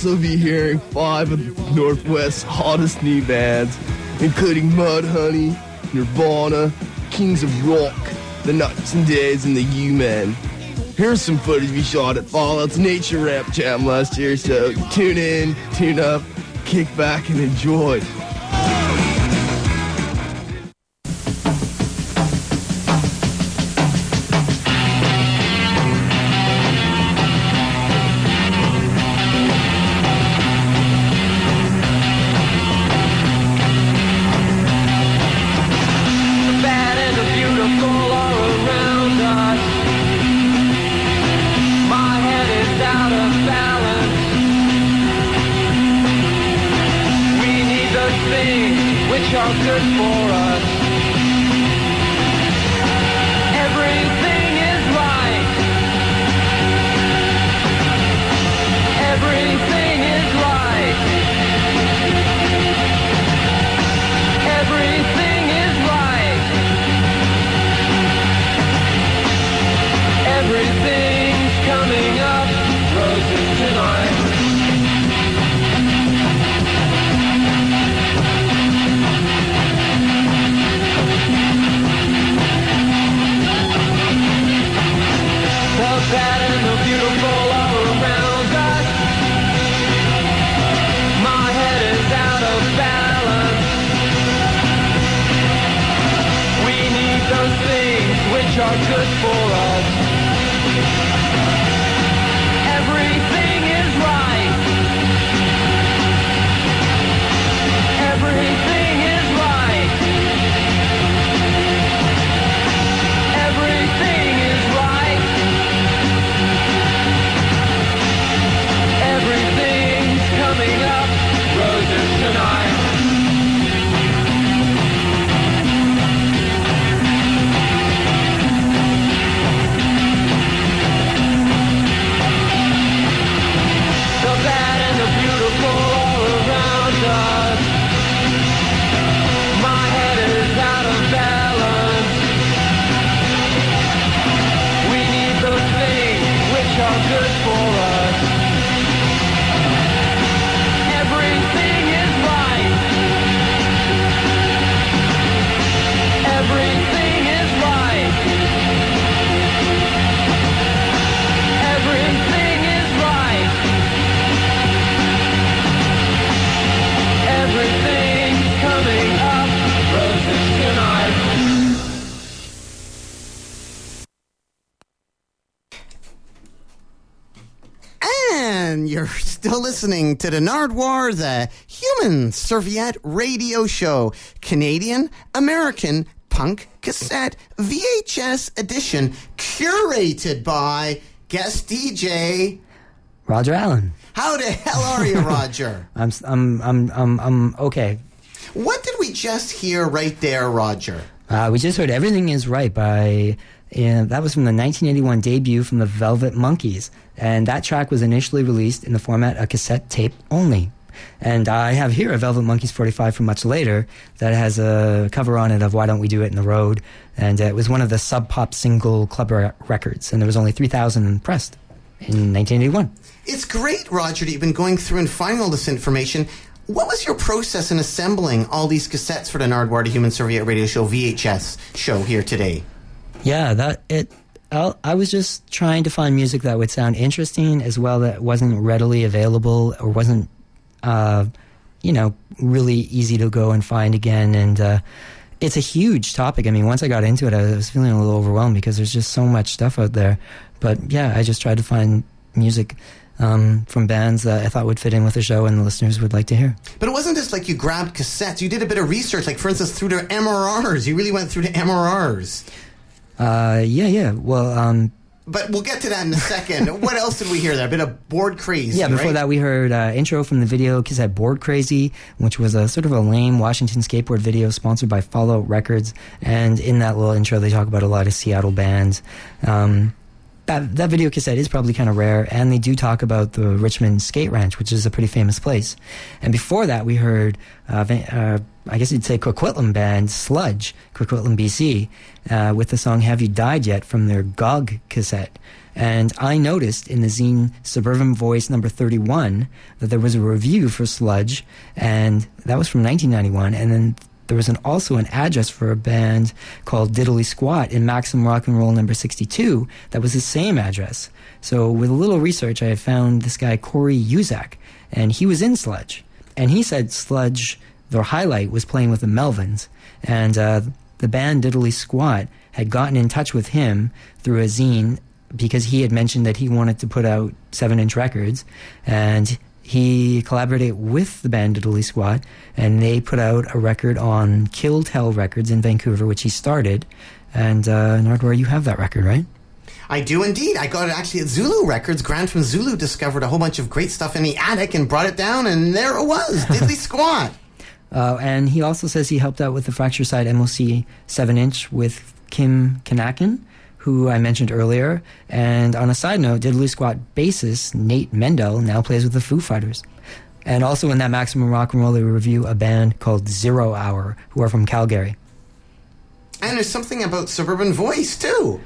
Also be hearing five of the Northwest's hottest new bands, including Mudhoney, Nirvana, Kings of Rock, The Nights and Days, and the U-Men. Here's some footage we shot at Fallout's Nature Ramp Jam last year, so tune in, tune up, kick back, and enjoy. To the Nardwuar, the Human Serviette Radio Show, Canadian American Punk Cassette VHS edition, curated by guest DJ. Roger Allen. How the hell are you, Roger? I'm, I'm, I'm, I'm, I'm okay. what did we just hear right there, Roger? Uh, we just heard "Everything Is Right" by uh, that was from the 1981 debut from the Velvet Monkeys, and that track was initially released in the format of cassette tape only. And I have here a Velvet Monkeys 45 from much later that has a cover on it of "Why Don't We Do It in the Road," and it was one of the Sub Pop single club re- records, and there was only 3,000 pressed in 1981. It's great, Roger, that you've been going through and finding all this information. What was your process in assembling all these cassettes for the Nardwuar, the Human Serviette Radio Show VHS show here today? Yeah, that it. I was just trying to find music that would sound interesting as well that wasn't readily available or wasn't, uh, you know, really easy to go and find again. And uh, it's a huge topic. I mean, once I got into it, I was feeling a little overwhelmed because there's just so much stuff out there. But yeah, I just tried to find music um, from bands that I thought would fit in with the show and the listeners would like to hear. But it wasn't just like you grabbed cassettes. You did a bit of research, like, for instance, through their MRRs. You really went through the MRRs. Uh, yeah, yeah. Well, um, But we'll get to that in a second. what else did we hear there? A bit of Board Crazy. Yeah, before right? that we heard uh, intro from the video cassette Board Crazy, which was a sort of a lame Washington skateboard video sponsored by Fallout Records. And in that little intro, they talk about a lot of Seattle bands. Um, that that video cassette is probably kind of rare, and they do talk about the Richmond Skate Ranch, which is a pretty famous place. And before that, we heard uh, Van- uh, I guess you'd say Coquitlam band, Sludge, Coquitlam, BC, uh, with the song Have You Died Yet from their GOG cassette. And I noticed in the zine Suburban Voice number 31 that there was a review for Sludge, and that was from 1991. And then there was an, also an address for a band called Diddly Squat in Maximum Rock and Roll number 62 that was the same address. So with a little research, I found this guy, Corey Uzak, and he was in Sludge. And he said Sludge, their highlight was playing with the Melvins. And uh, the band Diddly Squat had gotten in touch with him through a zine because he had mentioned that he wanted to put out seven inch records. And he collaborated with the band Diddly Squat, and they put out a record on Kill Tell Records in Vancouver, which he started. And uh, Nardwuar, you have that record, right? I do indeed. I got it actually at Zulu Records. Grant from Zulu discovered a whole bunch of great stuff in the attic and brought it down, and there it was, Diddly Squat. Uh, and he also says he helped out with the Fracture Side MOC 7 inch with Kim Kinakin, who I mentioned earlier. And on a side note, Diddly Squat bassist Nate Mendel now plays with the Foo Fighters. And also in that Maximum Rock and Roll, they review a band called Zero Hour, who are from Calgary. And there's something about Suburban Voice, too.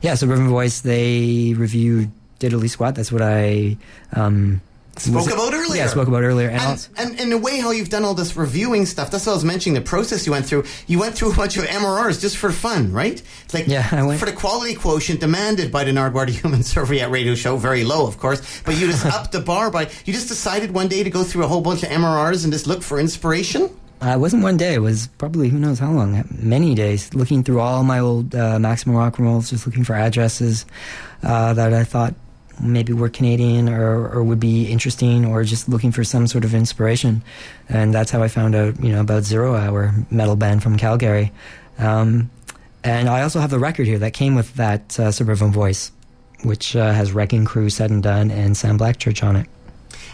Yeah, Suburban Voice, they reviewed Diddly Squat. That's what I um, Spoke was- about earlier. Yeah, spoke about earlier. And, also, And in a way, how you've done all this reviewing stuff, that's what I was mentioning, the process you went through. You went through a bunch of MRRs just for fun, right? It's like, Yeah, I went- for the quality quotient demanded by the Nardwuar the Human Serviette radio show, very low, of course, but you just upped the bar by, you just decided one day to go through a whole bunch of MRRs and just look for inspiration? Uh, it wasn't one day. It was probably who knows how long. Many days, looking through all my old uh, Maximum Rock and Rolls, just looking for addresses uh, that I thought maybe were Canadian or, or would be interesting, or just looking for some sort of inspiration. And that's how I found out, you know, about Zero Hour metal band from Calgary. Um, and I also have the record here that came with that uh, Suburban Voice, which uh, has Wrecking Crew, Said and Done, and Sam Blackchurch on it.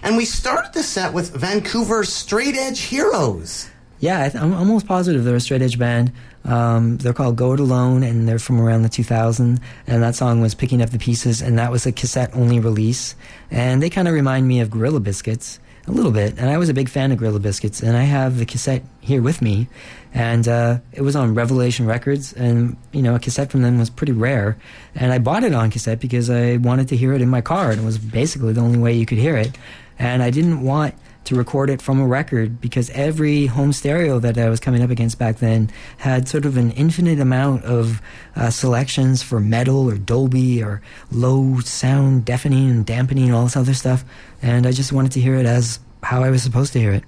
And we started the set with Vancouver Straight Edge Heroes. Yeah, I th- I'm almost positive they're a straight edge band. Um, they're called Go It Alone, and they're from around the 2000. And that song was Picking Up the Pieces, and that was a cassette only release. And they kind of remind me of Gorilla Biscuits a little bit. And I was a big fan of Gorilla Biscuits, and I have the cassette here with me. And uh, it was on Revelation Records, and you know, a cassette from them was pretty rare. And I bought it on cassette because I wanted to hear it in my car, and it was basically the only way you could hear it. And I didn't want to record it from a record because every home stereo that I was coming up against back then had sort of an infinite amount of uh, selections for metal or Dolby or low sound deafening and dampening and all this other stuff. And I just wanted to hear it as how I was supposed to hear it.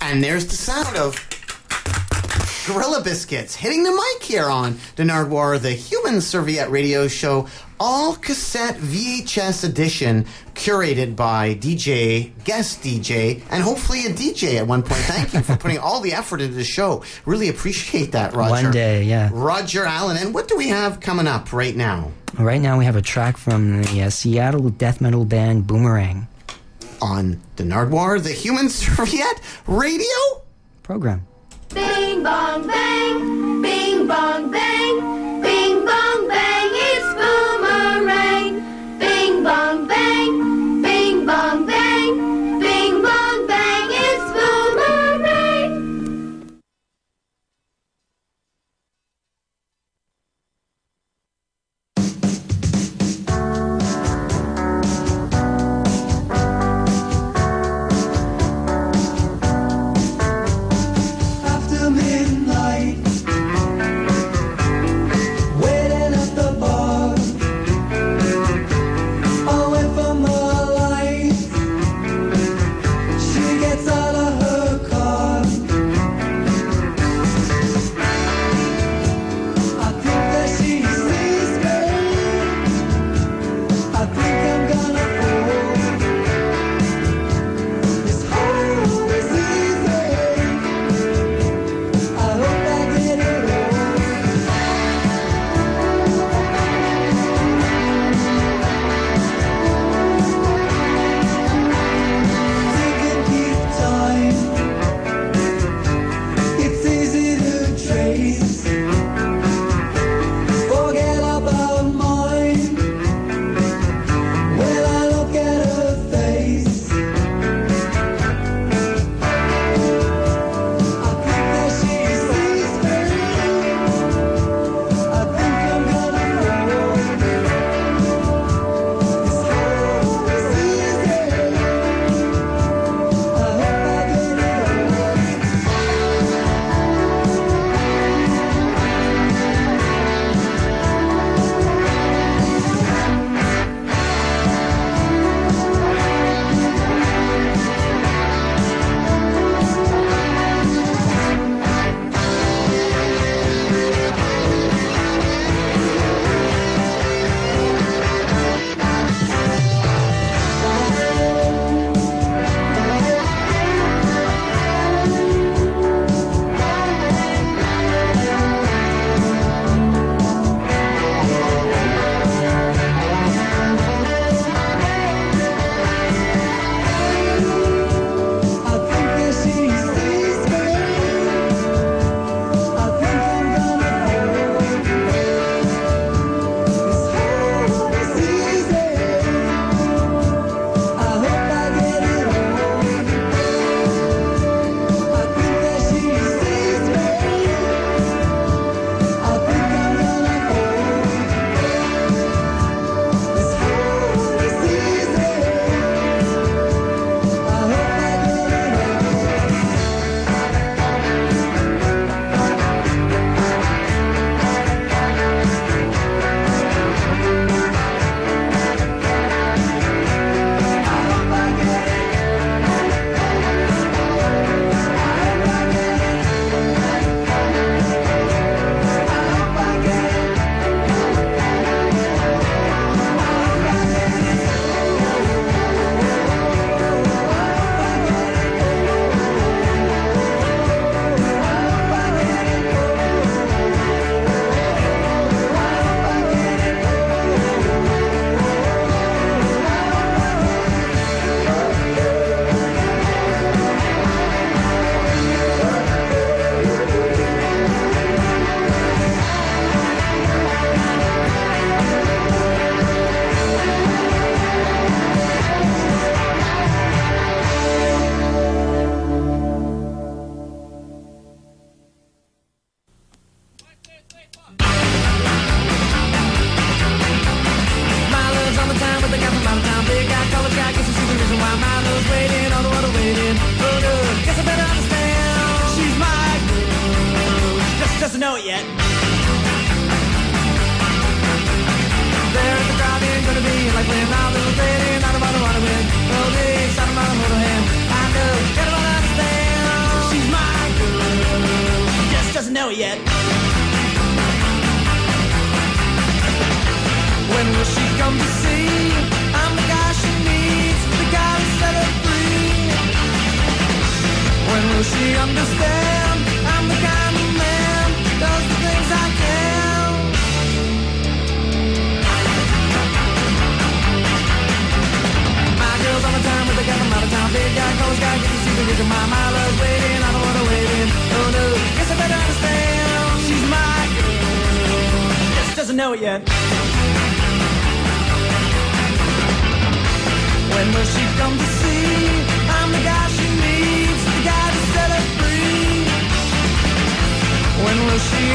And there's the sound of Gorilla Biscuits hitting the mic here on Denard War, the Human Serviette Radio Show, all cassette VHS edition, curated by DJ, guest DJ, and hopefully a DJ at one point. Thank you for putting all the effort into the show. Really appreciate that, Roger. One day, yeah. Roger Allen. And what do we have coming up right now? Right now we have a track from the uh, Seattle death metal band Boomerang. On the Nardwuar, the Human Serviette Radio program. Bing bong bang, bing bong bang,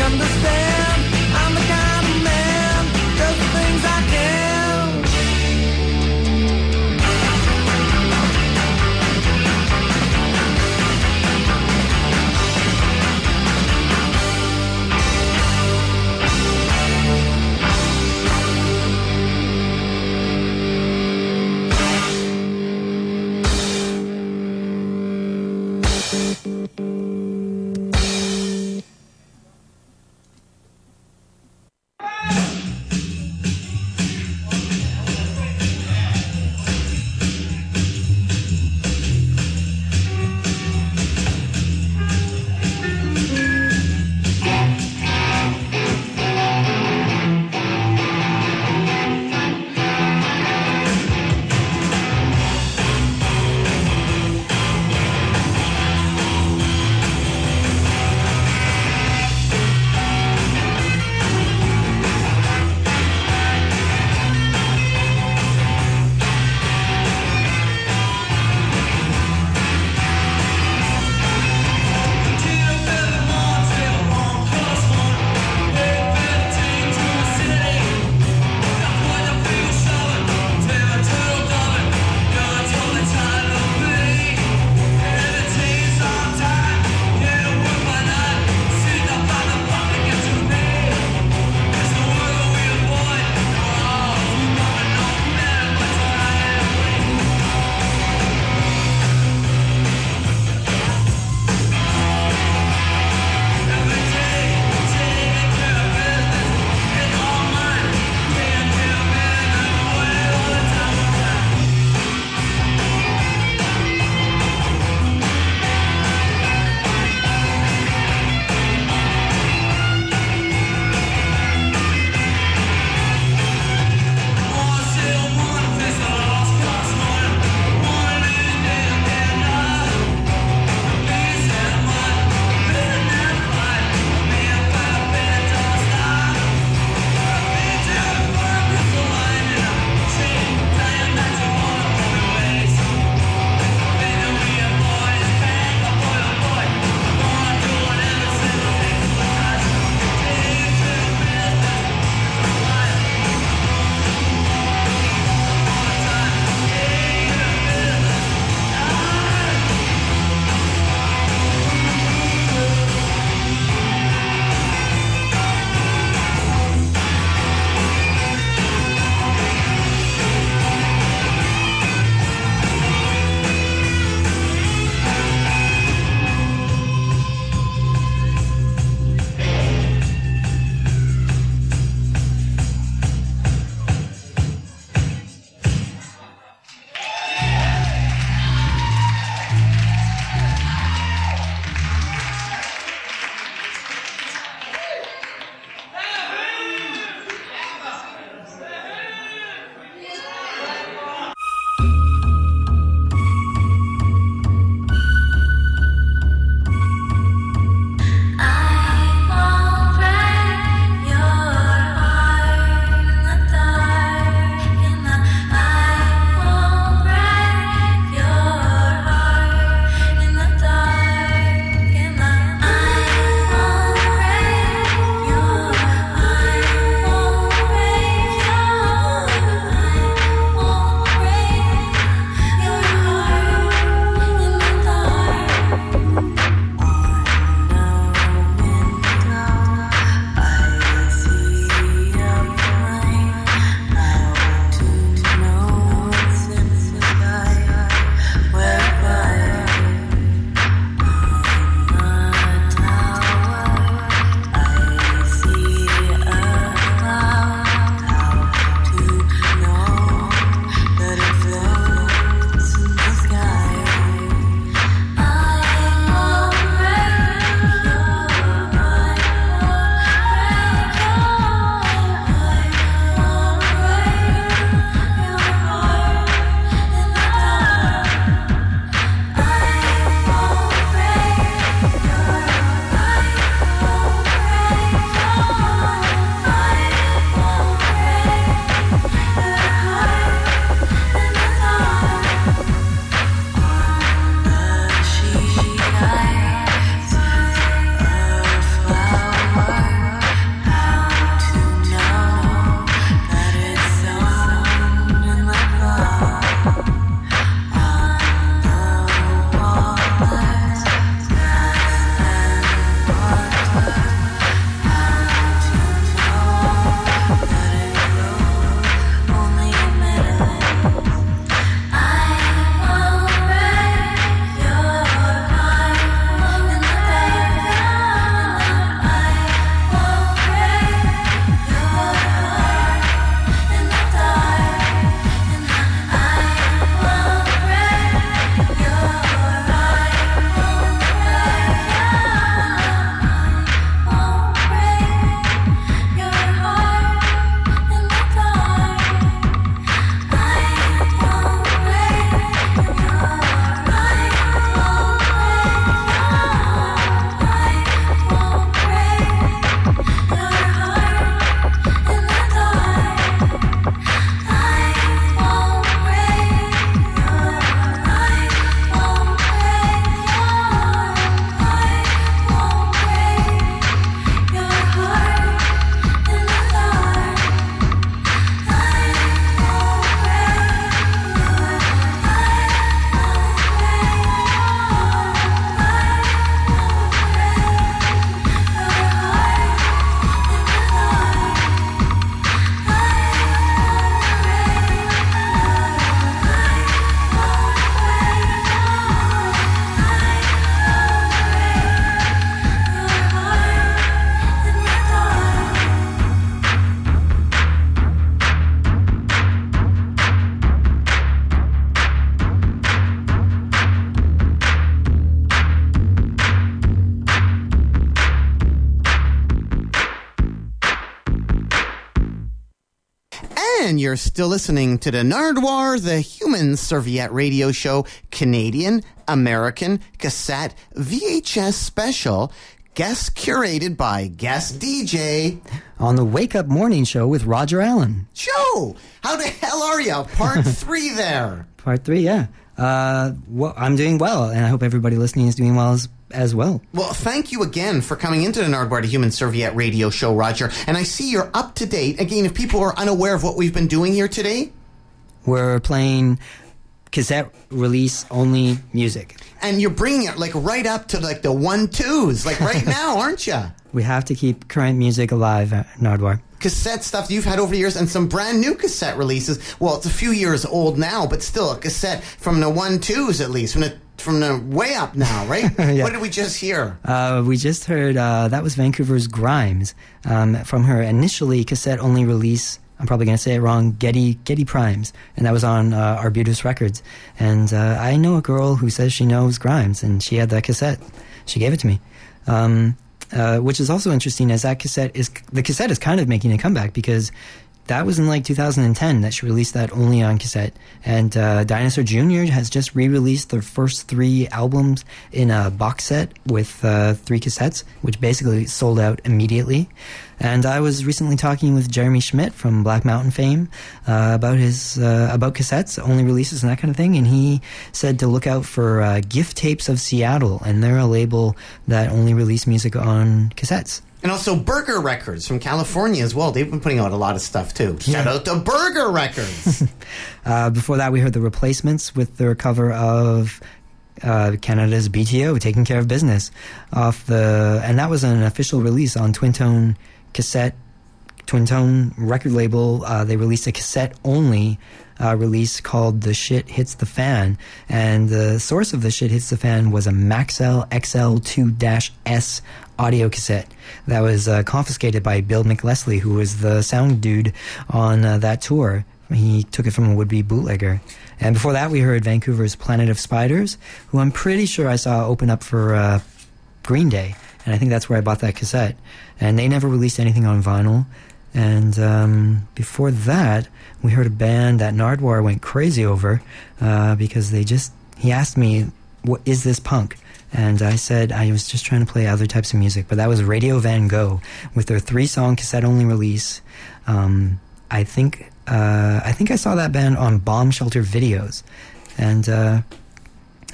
understand? Still listening to the Nardwuar, the human serviette radio show, Canadian, American, cassette, VHS special, guest curated by guest DJ. On the Wake Up Morning Show with Roger Allen. Joe, how the hell are you? Part three there. Part three, yeah. Uh, well, I'm doing well, and I hope everybody listening is doing well as, as well. Well, thank you again for coming into the Nardwuar the Human Serviette radio show, Roger. And I see you're up to date. Again, if people are unaware of what we've been doing here today, We're playing cassette release only music. and you're bringing it like right up to like the one twos, like right now, aren't you? We have to keep current music alive at Nardwuar. Cassette stuff you've had over the years and some brand new cassette releases. Well, it's a few years old now, but still a cassette from the one twos at least, from the from the way up now, right? Yeah. What did we just hear? Uh, we just heard uh, that was Vancouver's Grimes um, from her initially cassette only release. I'm probably going to say it wrong. Getty Getty Primes, and that was on uh, Arbutus Records. And uh, I know a girl who says she knows Grimes, and she had that cassette. She gave it to me. Um, uh, which is also interesting, as that cassette is the cassette is kind of making a comeback because that was in like 2010 that she released that only on cassette. And uh, Dinosaur Jr. has just re-released their first three albums in a box set with uh, three cassettes, which basically sold out immediately. And I was recently talking with Jeremy Schmidt from Black Mountain fame uh, about his uh, about cassettes, only releases, and that kind of thing. And he said to look out for uh, Gift Tapes of Seattle, and they're a label that only release music on cassettes. And also Burger Records from California as well. They've been putting out a lot of stuff too. Shout out to Burger Records. Uh, before that, we heard the replacements with their cover of uh, Canada's BTO, Taking Care of Business, off the, and that was an official release on Twin/Tone cassette, Twin/Tone record label. Uh, they released a cassette only uh, release called "The Shit Hits the Fan," and the source of "The Shit Hits the Fan" was a Maxell XL2-S audio cassette that was uh, confiscated by Bill McLesley, who was the sound dude on uh, that tour. He took it from a would-be bootlegger. And before that, we heard Vancouver's Planet of Spiders, who I'm pretty sure I saw open up for uh, Green Day, and I think that's where I bought that cassette. And they never released anything on vinyl. And um, before that, we heard a band that Nardwuar went crazy over uh, because they just he asked me, "What is this punk?" And I said I was just trying to play other types of music, but that was Radio Van Gogh with their three-song cassette-only release. Um, I think uh, I think I saw that band on Bomb Shelter Videos, and uh,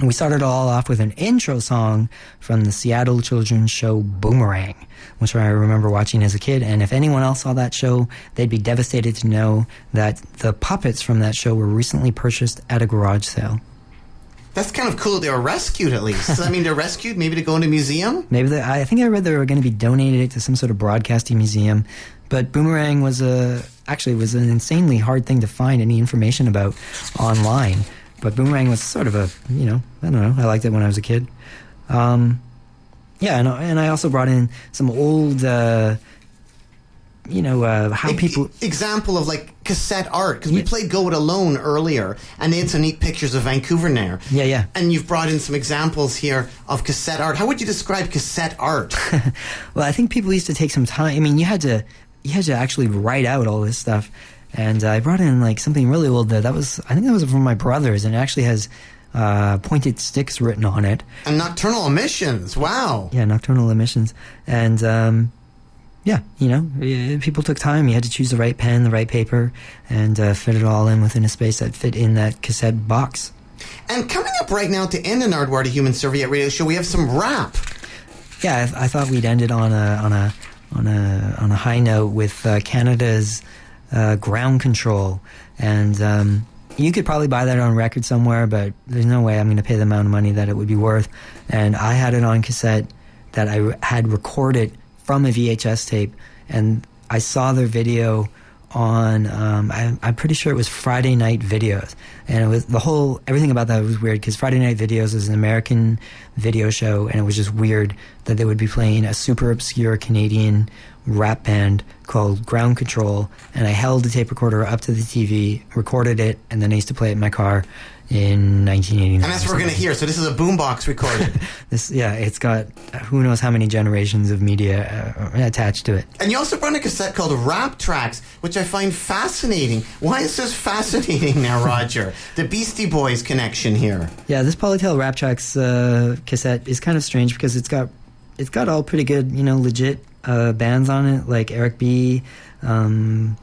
we started all off with an intro song from the Seattle children's show Boomerang, which I remember watching as a kid. And if anyone else saw that show, they'd be devastated to know that the puppets from that show were recently purchased at a garage sale. That's kind of cool. They were rescued at least. I mean, they're rescued maybe to go in a museum. Maybe they, I think I read they were going to be donated to some sort of broadcasting museum. But Boomerang was a actually was an insanely hard thing to find any information about online. But Boomerang was sort of a you know I don't know I liked it when I was a kid. Um, yeah, and, and I also brought in some old uh, you know uh, how people Example of like cassette art because we played "Go It Alone" earlier, and they had some neat pictures of Vancouver there. yeah yeah And you've brought in some examples here of cassette art. How would you describe cassette art? well, I think people used to take some time. I mean, you had to you had to actually write out all this stuff, and I brought in like something really old. That that was I think that was from my brothers, and it actually has uh, pointed sticks written on it. and nocturnal emissions. Wow. Yeah, nocturnal emissions, and um, yeah, you know, people took time. You had to choose the right pen, the right paper, and uh, fit it all in within a space that fit in that cassette box. And coming up right now to end an Nardwuar the Human Serviette Radio Show, we have some rap. Yeah, I, I thought we'd end it on a on a on a on a high note with uh, Canada's uh, ground control, and um, you could probably buy that on record somewhere, but there's no way I'm going to pay the amount of money that it would be worth. And I had it on cassette that I re- had recorded from a VHS tape, and I saw their video on um, I, I'm pretty sure it was Friday Night Videos, and it was the whole everything about that was weird because Friday Night Videos is an American video show, and it was just weird that they would be playing a super obscure Canadian rap band called Ground Control, and I held the tape recorder up to the TV, recorded it, and then I used to play it in my car in 1989. And that's what we're going to hear. So this is a boombox recorded. This, yeah, it's got uh, who knows how many generations of media uh, attached to it. and you also brought a cassette called Rap Tracks, which I find fascinating. Why is this fascinating now, Roger? the Beastie Boys connection here. Yeah, this Polytel Rap Tracks uh, cassette is kind of strange because it's got it's got all pretty good, you know, legit uh, bands on it, like Eric B. Um,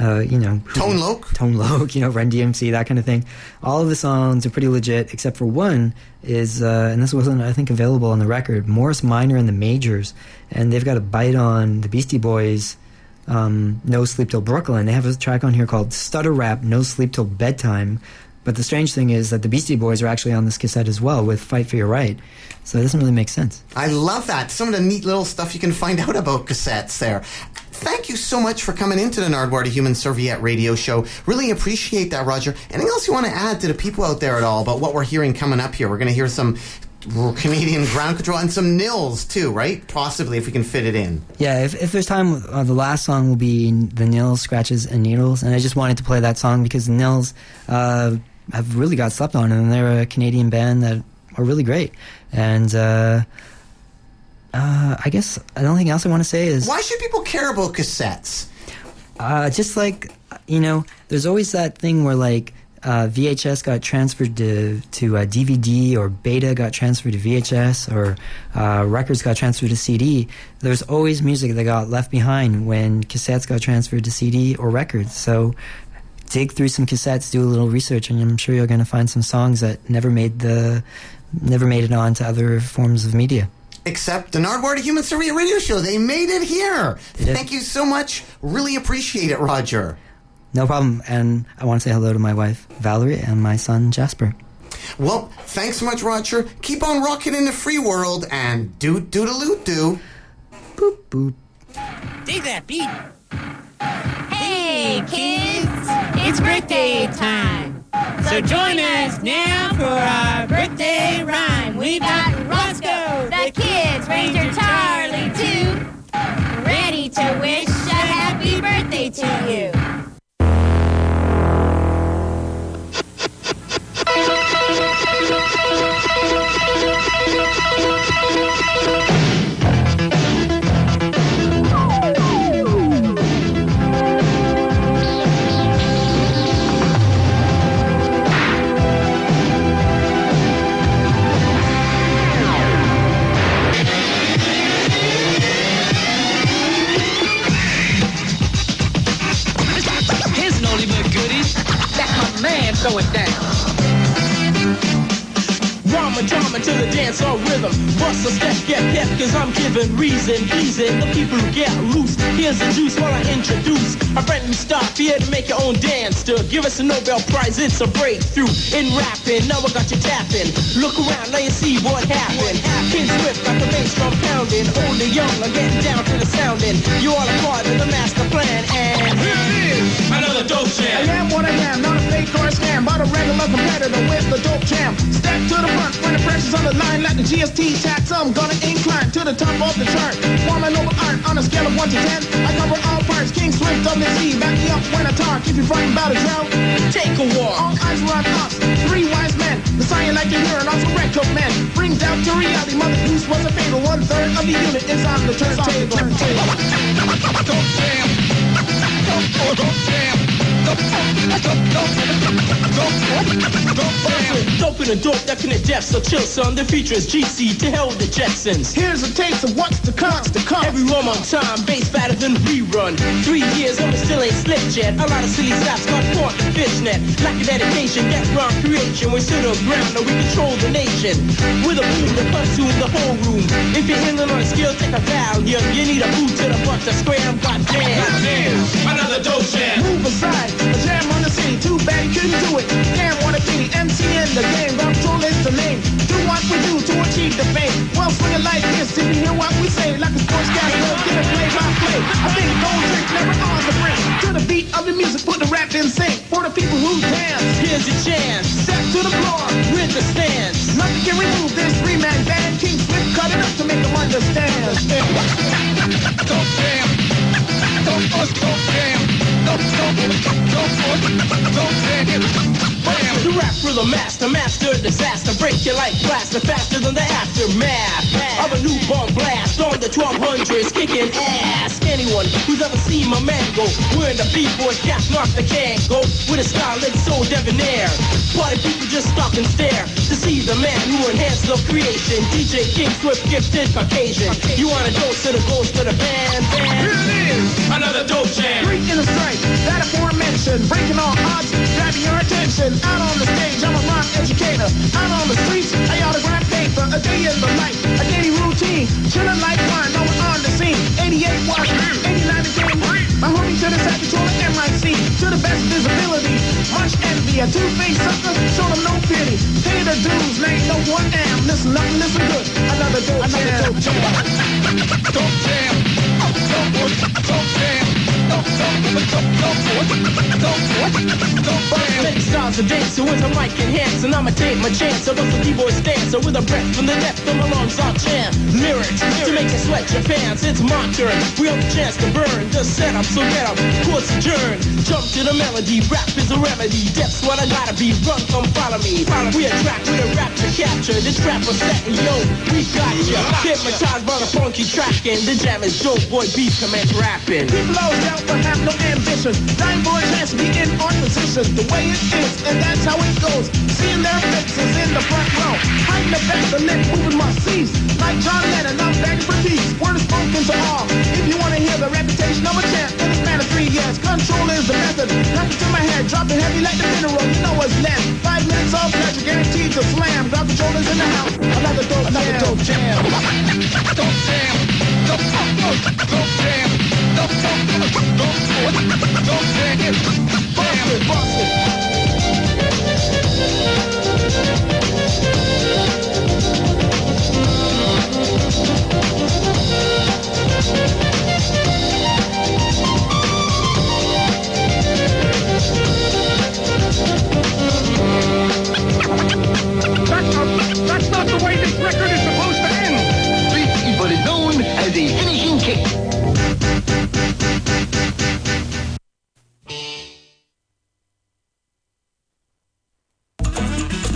uh, you know, Tone Loc, Tone Loc, you know, Run DMC, that kind of thing. All of the songs are pretty legit, except for one is, uh, and this wasn't, I think, available on the record. Morris Minor and the Majors, and they've got a bite on the Beastie Boys. Um, no Sleep Till Brooklyn. They have a track on here called Stutter Rap, No Sleep Till Bedtime. But the strange thing is that the Beastie Boys are actually on this cassette as well with Fight for Your Right. So it doesn't really make sense. I love that. Some of the neat little stuff you can find out about cassettes there. Thank you so much for coming into the Nardwuar to Human Serviette radio show. Really appreciate that, Roger. Anything else you want to add to the people out there at all about what we're hearing coming up here? We're going to hear some Canadian ground control and some nils too, right? Possibly if we can fit it in. Yeah, if, if there's time, uh, the last song will be the Nils, Scratches, and Needles. And I just wanted to play that song because Nils uh, have really got slept on, and they're a Canadian band that are really great. And uh, uh, I guess the only thing else I want to say is Why should people care about cassettes? uh, just like you know, there's always that thing where like uh, VHS got transferred to to uh, DVD or Beta got transferred to VHS or uh, records got transferred to CD. There's always music that got left behind when cassettes got transferred to CD or records. So dig through some cassettes, do a little research, and I'm sure you're going to find some songs that never made the never made it on to other forms of media. Except the Nardwuar to Human Serviette radio show. They made it here. Thank you so much. Really appreciate it, Roger. No problem. And I want to say hello to my wife Valerie and my son Jasper. Well, thanks so much, Roger. Keep on rocking in the free world and do doodaloo doo. Boop boop. Dig that beat. Hey, kids, it's birthday time. So join us now for our birthday rhyme. We've got Roscoe, the kids, Ranger Charlie, too, dance. To give us a Nobel Prize, it's a breakthrough in rapping. Now I got you tapping. Look around, now you see what happened. King Swift got the bass drum pounding. Old and young are getting down to the sounding. You all a part of the master plan, and another dope I am what I am, not a fake or a scam, but a regular competitor with the dope jam. Step to the front when the pressure's on the line, like the GST tax. I'm gonna incline to the top of the chart. Form a noble art on a scale of 1 to 10. I cover all parts, King Swift, WC. Back me up when I talk. If you're frightened about a drought, take a walk. All eyes were on us, three wise men. The sign like you hear, and also red coat men. Brings out to reality, Mother Goose was a fatal. One third of the unit is on the turntable. Dope jam. Dope jam. Dope, in a dope that can adapt, so chill son. The feature is GC to hell with the Jetsons. Here's a taste of what's to come. To come. Every rum on time, bass fatter than rerun. Three years, and we still ain't slipped yet. A lot of silly slaps got caught in fishnet. Lack of dedication, get wrong creation. We stood on ground and we control the nation. With a boom, the pursue the whole room. If you're handling on a skill, take a Valium. You need a boot to the butt to scram, goddamn. Goddamn, another dope jam. Move aside, too bad you couldn't do it. Damn, what a pity! MC in the game, rap tool is the name. Do what we do to achieve the fame. Well, swing like this did you hear what we say. Like a sports guy, we'll play by play. I think gold tricks never on the brink. To the beat of the music, put the rap in sync. For the people who dance, here's your chance. Step to the floor with the stance. Nothing can remove this three-man band. King Smith cut it up to make them understand. Don't jam. Don't, bust, don't jam the money The rap for the master, master disaster. Break you like plaster, faster than the aftermath of a newborn blast on the 1200s, kicking ass. Anyone who's ever seen my man go, wearing the b-boy cap, knock the can go with a style that's so debonair. Party people just stop and stare the man who enhanced the creation. DJ King Swift, gifted Caucasian. You want a dose of the ghost of the band? band. Here it is, another dope jam. Greek in the stripe, that aforementioned, breaking all odds, grabbing your attention. Out on the stage, I'm a rock educator. Out on the streets, I autograph paper. A day in the life, a daily routine. Chillin' like wine, no one on the scene. 88 watch, 89 became my homie to the side control the MIC. To the best visibility, much envy. A two-faced sucker, show them no pity. Pay the dues, name no one am. Listen up, listen good. Another dope Another jam. Dope jam. Dope jam. Dope jam. Many stars are dancing with a mic in and I'ma take my chance. I was a D-boy stancer with a breath from the of my lungs. I'll chant lyrics to make you sweat your pants. It's my. We have a chance to burn. Just set up, so get up. Course adjourn. Jump to the melody. Rap is a remedy. Depth's what I gotta be. Run, come follow me. We attract with a rap capture. This trap was setting, yo, we got ya. Hypnotized by the funky tracking. The jam is dope, boy, beat commence rapping. People always doubt but have no ambition. Nine boys has to be in on position. The way it is, and that's how it goes. Seeing their faces in the front row. Hiding the back, the neck moving my seats. Like John Lennon, I'm begging for peace. Word is spoken to all. If you want to hear the reputation of a champ, this man of three years, control is the method. Knock it to my head, dropping heavy like the mineral. You know what's left. Five minutes of pleasure, guaranteed to slam. Drop controllers in the house. Another dope Another jam. dope jam. Dope jam. Dope, dope, dope jam. Jam. Bust it, that's not the way this record is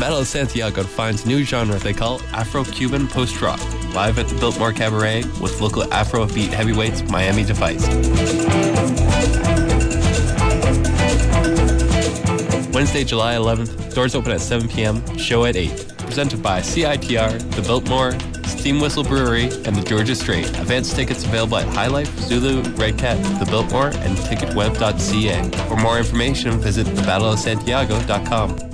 Battle of Santiago defines a new genre they call Afro-Cuban post-rock, live at the Biltmore Cabaret with local Afrobeat heavyweights Miami Device. Wednesday, July 11th, doors open at 7 p.m., show at 8. Presented by CITR, the Biltmore, Steam Whistle Brewery, and the Georgia Straight. Advance tickets available at High Life, Zulu, Red Cat, the Biltmore, and ticketweb.ca. For more information, visit thebattleofsantiago.com.